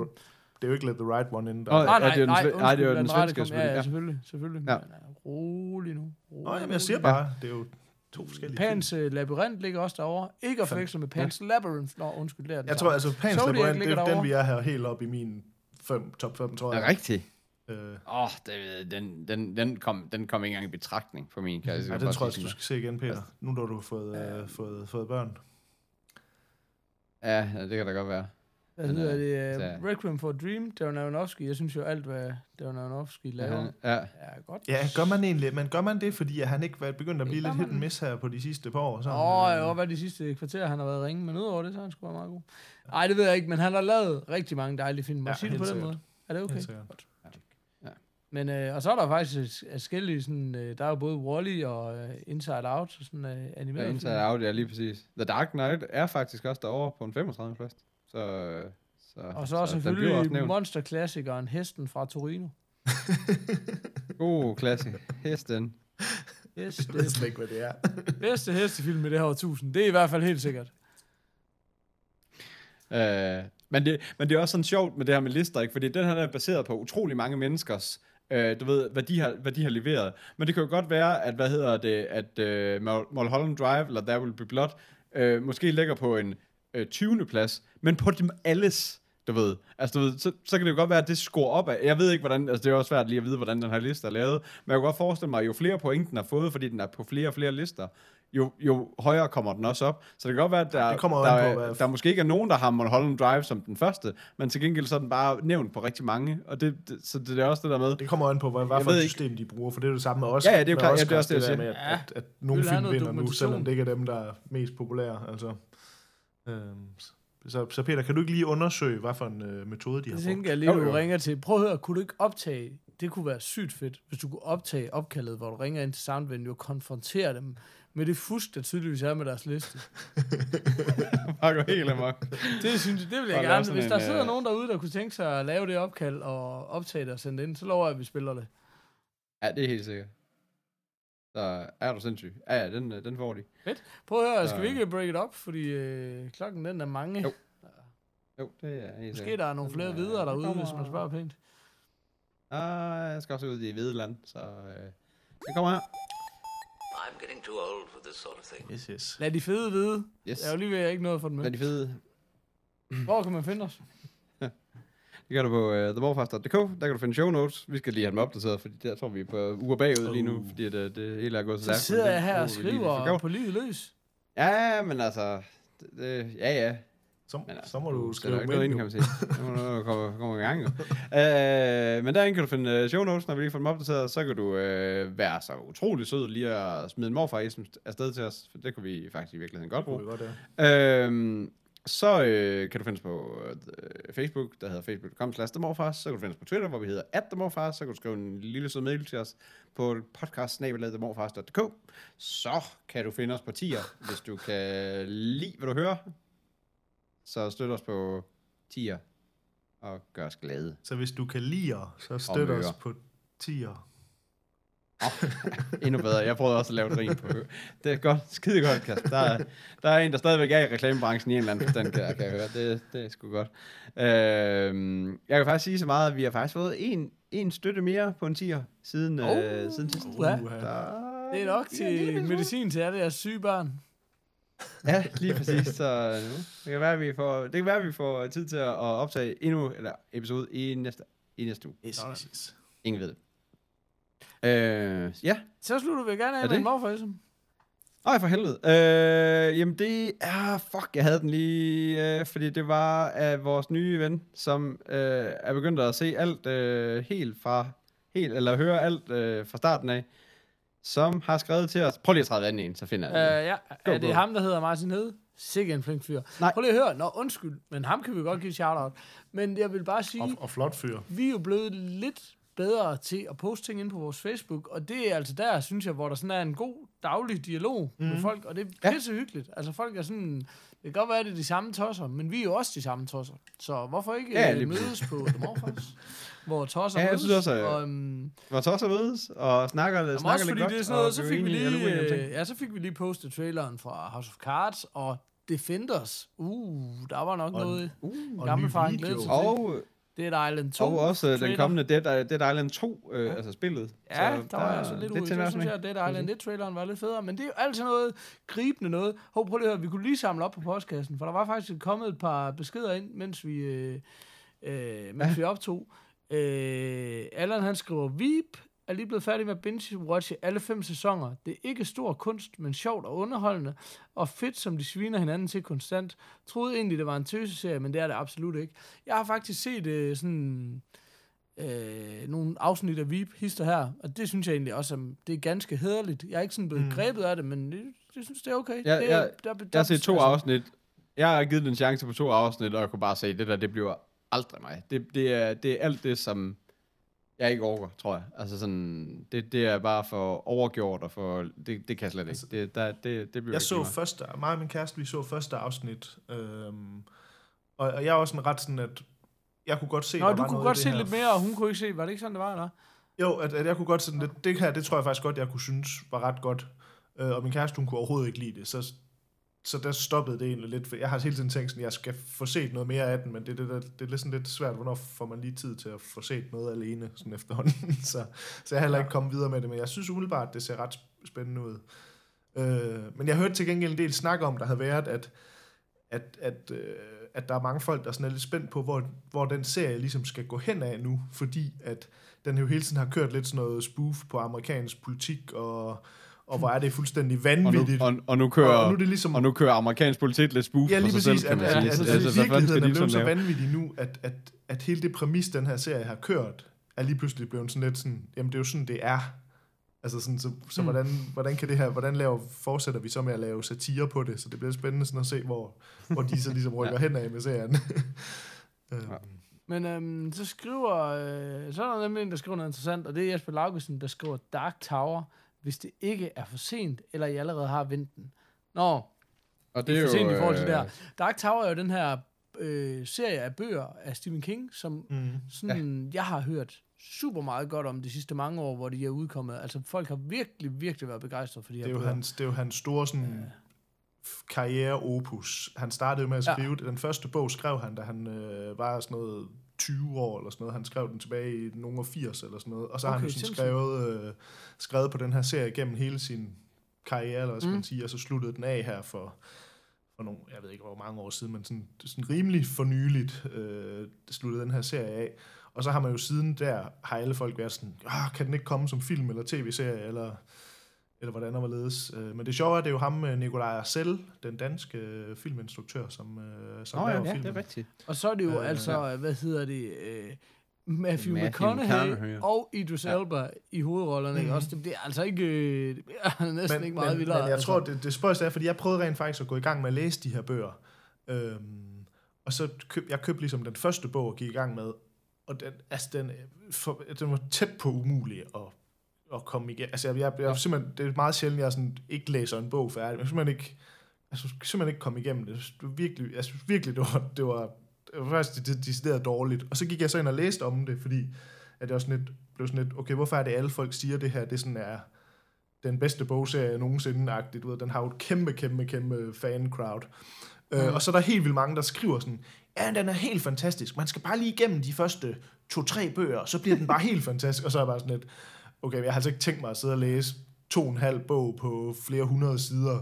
det er jo ikke let the right one in. Der. Åh, Nej, Ja, nej, er nej, sve- nej, det er jo undskyld, den svenske, komme- Ja, ja, selvfølgelig, selvfølgelig, selvfølgelig. Ja. Men, øh, rolig nu. Rolig, Nå, jamen, jeg siger bare, det er jo to forskellige film. Pans uh, Labyrinth ligger også derovre. Ikke at forveksle med Pans Labyrinth. Nå, undskyld, det er den Jeg tror, altså, Pans Labyrinth, det er den, vi er her helt op i min fem, top 5, tror Er jeg. det rigtigt? Øh, Åh, oh, den, den, den, kom, den kom ikke engang i betragtning for min, kan jeg ja, den tror jeg, du skal se igen, Peter. Nu når du har fået, øh, fået, fået børn. Ja, det kan da godt være. Hvad hedder er- det? så- Uh, Requiem for a Dream, Darren Aronofsky. Jeg synes jo alt, hvad Darren Aronofsky laver, Ja, ja. er godt. Ja, gør man egentlig, men gør man det, fordi at han ikke var begyndt at blive lidt hit and miss her på de sidste par år? Åh, Sådan, oh, øh, jeg har været de sidste kvarter, han har været ringe, men udover det, så er han sgu meget god. Nej, det ved jeg ikke, men han har lavet rigtig mange dejlige film. Må Ja, sige det på den måde? Er det okay? Helt sikkert. Men, øh, og så er der faktisk forskellige, sådan, øh, der er jo både Wall-E og øh, Inside Out, og sådan øh, Ja, animeret. Inside Out, ja, lige præcis. The Dark Knight er faktisk også derovre på en 35. plads. Så, øh, så, og så, så selvfølgelig også monsterklassikeren Hesten fra Torino. God klasse. Hesten. Yes, Jeg ved ikke, hvad det er. bedste hestefilm i det her årtusind. Det er i hvert fald helt sikkert. Øh, men, det, men det er også sådan sjovt med det her med lister, ikke? Fordi den her er baseret på utrolig mange menneskers, øh, du ved, hvad de, har, hvad de har leveret. Men det kan jo godt være, at, hvad hedder det, at øh, Mulholland Drive, eller There Will Be Blood, øh, måske ligger på en øh, 20. plads, men på dem alles, du ved. Altså, du ved, så, så kan det jo godt være, at det scorer op af. Jeg ved ikke, hvordan, altså det er også svært lige at vide, hvordan den her liste er lavet, men jeg kan godt forestille mig, at jo flere point den har fået, fordi den er på flere og flere lister, jo, jo højere kommer den også op. Så det kan godt være, at der, det kommer der, an på, er- hvad- der måske ikke er nogen, der har Mulholland Drive som den første, men til gengæld så er den bare nævnt på rigtig mange, og det, det, så det er også det der med, Det kommer an på, hvad, hvad for et ikke. system de bruger, for det er det samme med os. Ja, ja, det er jo med klart. Ja, det er også det, der jeg med, siger. at, at, at nogle film vinder nu, selvom det ikke er dem, der er mest populære. Altså. Øhm, så, så Peter, kan du ikke lige undersøge, hvad for en øh, metode de har Det brugt? tænker jeg lige, Jo, du ringer til. Prøv at høre, kunne du ikke optage, det kunne være sygt fedt, hvis du kunne optage opkaldet, hvor du ringer ind til Soundvenue og konfrontere dem med det fusk, der tydeligvis er med deres liste. bare går helt amok. Det synes jeg, det vil jeg lave gerne. Hvis der en, sidder øh, nogen derude, der kunne tænke sig at lave det opkald og optage det og sende det ind, så lover jeg, at vi spiller det. Ja, det er helt sikkert. Så er du sindssyg. Ja, ja, den, øh, den får de. Prøv at høre, Så- skal vi ikke break it up, fordi øh, klokken den er mange. Jo. Jo, det er helt Måske sikkert. der er nogle flere Den, videre derude, kommer- hvis man spørger pænt. Ah, jeg skal også ud i Hvideland, så øh, det kommer her. I'm getting too old for this sort of thing. Yes, yes. Lad de fede vide. Yes. Jeg er jo lige ved, at jeg ikke noget for den Hvad med. er de fede? Hvor kan man finde os? Det gør du på uh, themorfast.dk. Der kan du finde show notes. Vi skal lige have dem opdateret, fordi der tror vi er på uger bagud lige nu, Uh. fordi det, det hele er gået så Så stærkt. sidder jeg her og det skriver på livet løs. Ja, men altså... Det, det, ja, ja. Så, Men altså, så må du så skrive er der ikke noget ind ind, nu. kan man sige. Nu må du komme, komme i gang. Jo. Uh, men derinde kan du finde uh, show notes, når vi lige får dem opdateret. Så kan du uh, være så utrolig sød lige at smide en morfar i afsted til os. For det kunne vi faktisk i virkeligheden godt bruge. vi godt, ja. Øhm, så øh, kan du finde os på øh, Facebook, der hedder facebook.com slash. Så kan du finde os på Twitter, hvor vi hedder at. Så kan du skrive en lille sød mail til os på podcast Så kan du finde os på tier, hvis du kan lide, hvad du hører. Så støt os på tier og gør os glade. Så hvis du kan lide os, så støt os på tier. Endnu bedre. Jeg prøvede også at lave et rim på Det er godt. Skide godt, Kasper. Der er, der er en, der stadigvæk er i reklamebranchen i en eller anden forstand, kan, jeg- kan jeg høre. Det, det er sgu godt. Øhm, jeg kan faktisk sige så meget, at vi har faktisk fået en, en støtte mere på en tier siden, oh. øh, siden sidst. Uha. Der, Det er nok til medicin til alle jeres syge børn. Ja, lige præcis. Så nu, det kan være, at vi får, det kan være, at vi får tid til at optage endnu eller episode i næste, i næste uge. Yes, yes, yes. Ingen ved det. Øh, ja, Så slutter vi gerne af Er med en det? morfarism. Ej, for helvede. Øh, jamen, det er... Fuck, jeg havde den lige... Øh, fordi det var af vores nye ven, som øh, er begyndt at se alt øh, helt fra... Helt, eller høre alt øh, fra starten af. Som har skrevet til os... Prøv lige at træde vand ind, så finder jeg det. ja, Go, er det go. ham, der hedder Martin Hede? Sikke en flink fyr. Nej. Prøv lige at høre. Nå, undskyld, men ham kan vi godt give shout-out. Men jeg vil bare sige, Og, og flot fyr. vi er jo blevet lidt bedre til at poste ting ind på vores Facebook, og det er altså der, synes jeg, hvor der sådan er en god daglig dialog mm. med folk, og det er Ja. pisse hyggeligt. Altså folk er sådan, det kan godt være, at det er de samme tosser, men vi er jo også de samme tosser. Så hvorfor ikke Ja, ja, lige mødes på The Morfars, hvor tosser Ja, jeg mødes? synes også, og, um, Hvor også mødes og snakker, Jamen snakker også lidt fordi godt. det er sådan noget, og så fik vi lige, øh, ja, så fik vi lige postet traileren fra House of Cards, og Defenders. Uh, der var nok Og noget Og en gammel far glæde til. Og, Dead Island 2. og også øh, den trailer. kommende Dead, Dead Island 2, øh, altså spillet. Ja, Så der, var jeg altså lidt det ude. Jeg synes, at Dead Island 1-traileren var lidt federe, men det er jo altid noget gribende noget. Hov, prøv lige at høre, vi kunne lige samle op på postkassen, for der var faktisk kommet et par beskeder ind, mens vi, øh, øh, mens ja. vi optog. Øh, Allan han skriver, Veep er lige blevet færdig med at binge-watche alle fem sæsoner. Det er ikke stor kunst, men sjovt og underholdende, og fedt, som de sviner hinanden til konstant. Troede egentlig, det var en tøseserie, men det er det absolut ikke. Jeg har faktisk set øh, sådan øh, nogle afsnit af Veep hister her, og det synes jeg egentlig også, er, det er ganske hederligt. Jeg er ikke sådan blevet mm. grebet af det, men det, det synes det er okay. Ja, det, er- jeg- der, der, Jeg har set to altså, afsnit. Jeg har givet den en chance på to afsnit, og jeg kunne bare se, det der, det bliver aldrig mig. Det, det, er, det er alt det, som jeg ikke orker, tror jeg. Altså sådan, det, det er bare for overgjort, og for, det, det kan jeg slet ikke. Det, der, det, det bliver Jeg ikke så mig. første, mig og min kæreste, vi så første afsnit, øhm, og, og jeg er også sådan ret sådan, at jeg kunne godt se, Nå, du kunne godt se her. lidt mere, og hun kunne ikke se. Var det ikke sådan, det var, eller? Jo, at, at jeg kunne godt sådan, det, det her, det tror jeg faktisk godt, jeg kunne synes var ret godt. Øh, og min kæreste, hun kunne overhovedet ikke lide det, så, så der stoppede det egentlig lidt. For jeg har hele tiden tænkt sådan, jeg skal få set noget mere af den, men det, det, det, det er lidt, sådan lidt svært, hvornår får man lige tid til at få set noget alene sådan efterhånden. så, så jeg har heller ikke kommet videre med det, men jeg synes umiddelbart, det ser ret sp- spændende ud. Øh, men jeg hørte til gengæld en del snak om, der havde været, at, at, at, øh, at der er mange folk, der sådan er lidt spændt på, hvor, hvor den serie ligesom skal gå hen af nu, fordi at den jo hele tiden har kørt lidt sådan noget spoof på amerikansk politik, og, og hvor er det fuldstændig og, vanvittigt. nu, og, og, nu kører, og, og nu er det ligesom... og nu kører amerikansk politik lidt spoof Ja, på lige sig selv, præcis, kan at, man at, sige. at, at, altså, skal virkeligheden er blevet så vanvittig nu, at, at, at hele det præmis, den her serie har kørt, er lige pludselig blevet sådan lidt sådan, jamen det er jo sådan, det er. Altså sådan, så, så Mm. hvordan, hvordan kan det her, hvordan laver, fortsætter vi så med at lave satire på det, så det bliver spændende sådan at se, hvor, hvor de så ligesom rykker ja. hen af med serien. Øhm, Men øhm, så skriver, øh, så er der nemlig en, der skriver noget interessant, og det er Jesper Laugesen, der skriver Dark Tower, hvis det ikke er for sent, eller I allerede har vendt den. Nå, Og det er for sent i forhold til øh, det her. Dark Tower er jo den her øh, serie af bøger af Stephen King, som mm. sådan, ja. jeg har hørt super meget godt om de sidste mange år, hvor de er udkommet. Altså folk har virkelig, virkelig været begejstrede for de her Det er, jo bøger. hans, det er jo hans store sådan, karriere-opus. Han startede jo med at skrive, ja. den første bog skrev han, da han øh, var sådan noget 20 år eller sådan noget. Han skrev den tilbage i nogle af 80 eller sådan noget. Og så har Okay, han jo sådan sindssygt. skrevet, øh, skrevet på den her serie gennem hele sin karriere, eller hvad skal Mm. man sige, og så sluttede den af her for, for nogle, jeg ved ikke hvor mange år siden, men sådan, sådan rimelig fornyeligt øh, sluttede den her serie af. Og så har man jo siden der, har alle folk været sådan, ah, kan den ikke komme som film eller tv-serie, eller eller hvordan og hvorledes. Øh, Men det sjove er, at det er jo ham, øh, Nikolaj Arcel, den danske øh, filminstruktør, som, som Nå ja, laver ja, det filmen. er rigtigt. Og så er det jo Øh, altså, hvad hedder det, øh, Matthew, Matthew McConaughey McConaughey. og Idris Ja. Elba i hovedrollerne. Mm. Mhm. Også, det bliver altså ikke, øh, det bliver næsten men, ikke meget men, vildere. Men jeg altså. tror, det, det spøjste er, fordi jeg prøvede rent faktisk at gå i gang med at læse de her bøger. Øhm, og så køb, jeg købte ligesom den første bog og gik i gang med, og den, altså den, for, den var tæt på umulig at, at komme igennem. Altså jeg, jeg, jeg, simpelthen, det er meget sjældent, jeg sådan ikke læser en bog færdig. Jeg simpelthen ikke, jeg synes simpelthen ikke komme igennem det. Jeg synes, det virkelig, jeg synes virkelig, det var, det var, det var faktisk det, det, decideret dårligt. Og så gik jeg så ind og læste om det, fordi at jeg også lidt, blev sådan lidt, okay, hvorfor er det, alle folk siger det her, det sådan er den bedste bogserie nogensinde, agtigt, du ved, den har jo et kæmpe, kæmpe, kæmpe fan-crowd. Mm. Øh, og så er der helt vildt mange, der skriver sådan, ja, den er helt fantastisk, man skal bare lige igennem de første to-tre bøger, så bliver den bare helt fantastisk, og så er jeg bare sådan lidt, okay, jeg har altså ikke tænkt mig at sidde og læse to og en halv bog på flere hundrede sider,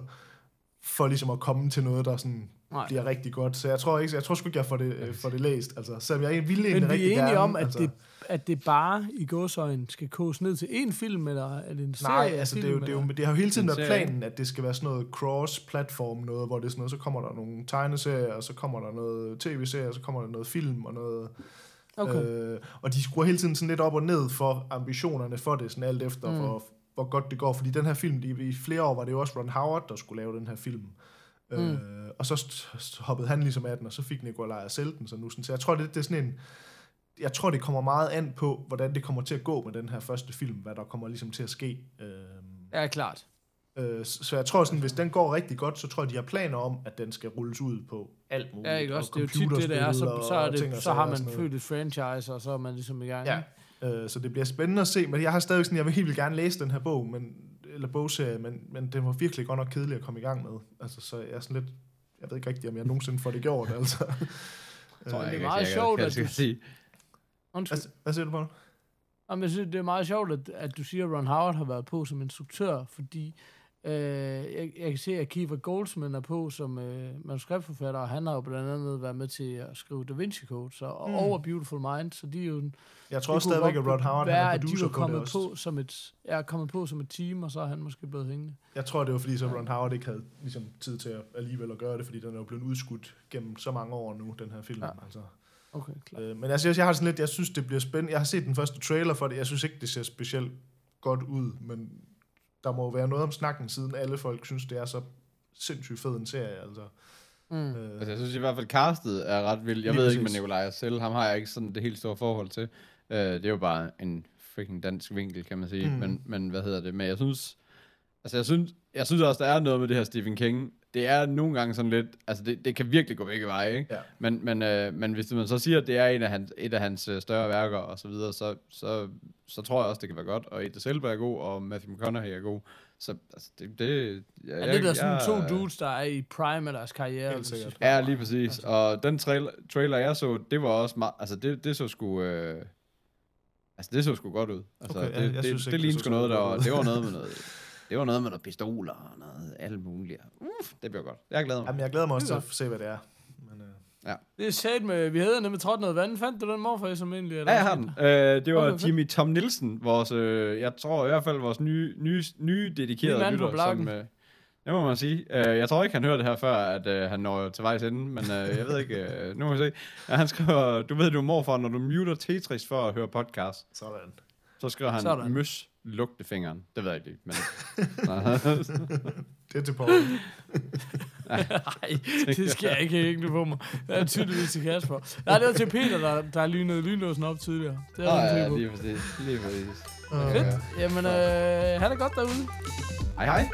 for ligesom at komme til noget, der sådan Nej. bliver rigtig godt. Så jeg tror ikke, jeg tror sgu ikke, jeg får det, øh, får det læst. Altså, selvom jeg ville egentlig Men vi er enige gerne, om, at, altså. det, at det bare i gåsøjen skal koges ned til én film, eller er det en serie Nej, altså det, er jo, det, er jo, det har jo hele tiden En været planen, at det skal være sådan noget cross-platform noget, hvor det er sådan noget, så kommer der nogle tegneserier, og så kommer der noget tv-serier, og så kommer der noget film og noget... Okay. Øh, og de skruer hele tiden sådan lidt op og ned for ambitionerne for det, sådan alt efter, Mm. hvor, hvor godt det går. Fordi den her film, de, i flere år var det jo også Ron Howard, der skulle lave den her film. Mm. Øh, og så hoppede han ligesom af den, og så fik Nikolaj Arcel den. Så, nu, sådan, så jeg tror, det, det er sådan en... Jeg tror, det kommer meget an på, hvordan det kommer til at gå med den her første film, hvad der kommer ligesom til at ske. Øh, Ja, klart. Øh, så jeg tror sådan, hvis den går rigtig godt, så tror jeg, de har planer om, at den skal rulles ud på alt muligt. Ja, ikke også? og Det er jo tit det, det er. Så, så, er det, så har man født et franchise, og så er man ligesom i gang. Ja, øh, så det bliver spændende at se, men jeg har stadig sådan, jeg vil helt vildt gerne læse den her bog, men, eller bogserie, men, men den var virkelig godt nok kedelig at komme i gang med. Altså, så jeg er sådan lidt, jeg ved ikke rigtigt, om jeg nogensinde får det gjort, altså. Tror det jeg er meget sjovt, at du- sige. Undskyld. Hvad, hvad siger du på det? Jamen, jeg synes, det er meget sjovt, at, at du siger, at Ron Howard har været på som instruktør, fordi øh, jeg, jeg kan se, at Kiefer Goldsman er på som øh, manuskriptforfatter, og han har jo blandt andet været med til at skrive Da Vinci Code, så, og Mm. over Beautiful Mind, så de er jo... Jeg tror stadigvæk, at Ron Howard han være, er at de producer på det kommet på, som et, er kommet på som et team, og så er han måske blevet hængende. Jeg tror, det var fordi, så Ron Howard ikke havde ligesom, tid til at alligevel at gøre det, fordi den er jo blevet udskudt gennem så mange år nu, den her film. Ja. Altså. Okay, klar. Øh, men altså, jeg, jeg har sådan lidt, jeg synes, det bliver spændende. Jeg har set den første trailer for det. Jeg synes ikke, det ser specielt godt ud, men der må jo være noget om snakken, siden alle folk synes, det er så sindssygt fed en serie. Altså. Mm. Øh, Altså, jeg synes i hvert fald, castet er ret vild. Jeg Lige ved ikke med. Nikolaj selv. Ham har jeg ikke sådan det helt store forhold til. Øh, det er jo bare en freaking dansk vinkel, kan man sige. Mm. Men, men hvad hedder det? Men jeg synes, altså jeg synes, jeg synes også, der er noget med det her Stephen King. Det er nogle gange sådan lidt, altså det, det kan virkelig gå begge veje, ikke? Ja. Men, men, øh, men hvis man så siger, at det er en af hans, et af hans øh, større værker og så videre, så, så, så tror jeg også, det kan være godt. Og Idris Elba er god, og Matthew McConaughey er god. Så altså, det, det, jeg, Er det der sådan jeg- to dudes, der er i prime af deres karriere? Helt sikkert. Ja, lige præcis. Og den trailer, trailer jeg så, det var også meget, altså det, det så sgu, øh, altså det så sgu godt ud. Altså, Okay, ja, det, jeg det, synes det, ikke, det det lignede sgu noget, der var, det var noget med noget, det var noget med noget pistoler og noget alt muligt. Uff, det bliver godt. Jeg glæder mig. Jamen, jeg glæder mig også til at se, hvad det er. Men, øh, Det er sat med, vi havde nemlig trådt noget vand. Fandt du den morfar som egentlig? Ja, jeg har den. Øh, det var Okay. Jimmy Tom Nielsen, vores, øh, jeg tror i hvert fald vores nye, nye, nye dedikerede på lytter. Som, øh, det må man sige. Øh, jeg tror ikke, han hører det her før, at øh, han når til vejs ende, men øh, jeg ved ikke, øh, nu må vi se. Ja, han skriver, du ved, du er morfar, når du muter Tetris for at høre podcast, sådan. så skriver han, Sådan. møs lugtefingeren. Det ved jeg ikke, men... Det er til Paul. Nej, det skal jeg ikke hægne på mig. Det er tydeligvis til Kasper. Nej, det var til Peter, der, der lynede lynlåsen op tidligere. Det er jeg ja, lige præcis. Lige præcis. Fedt. Jamen, øh, ha' det godt derude. Hej hej.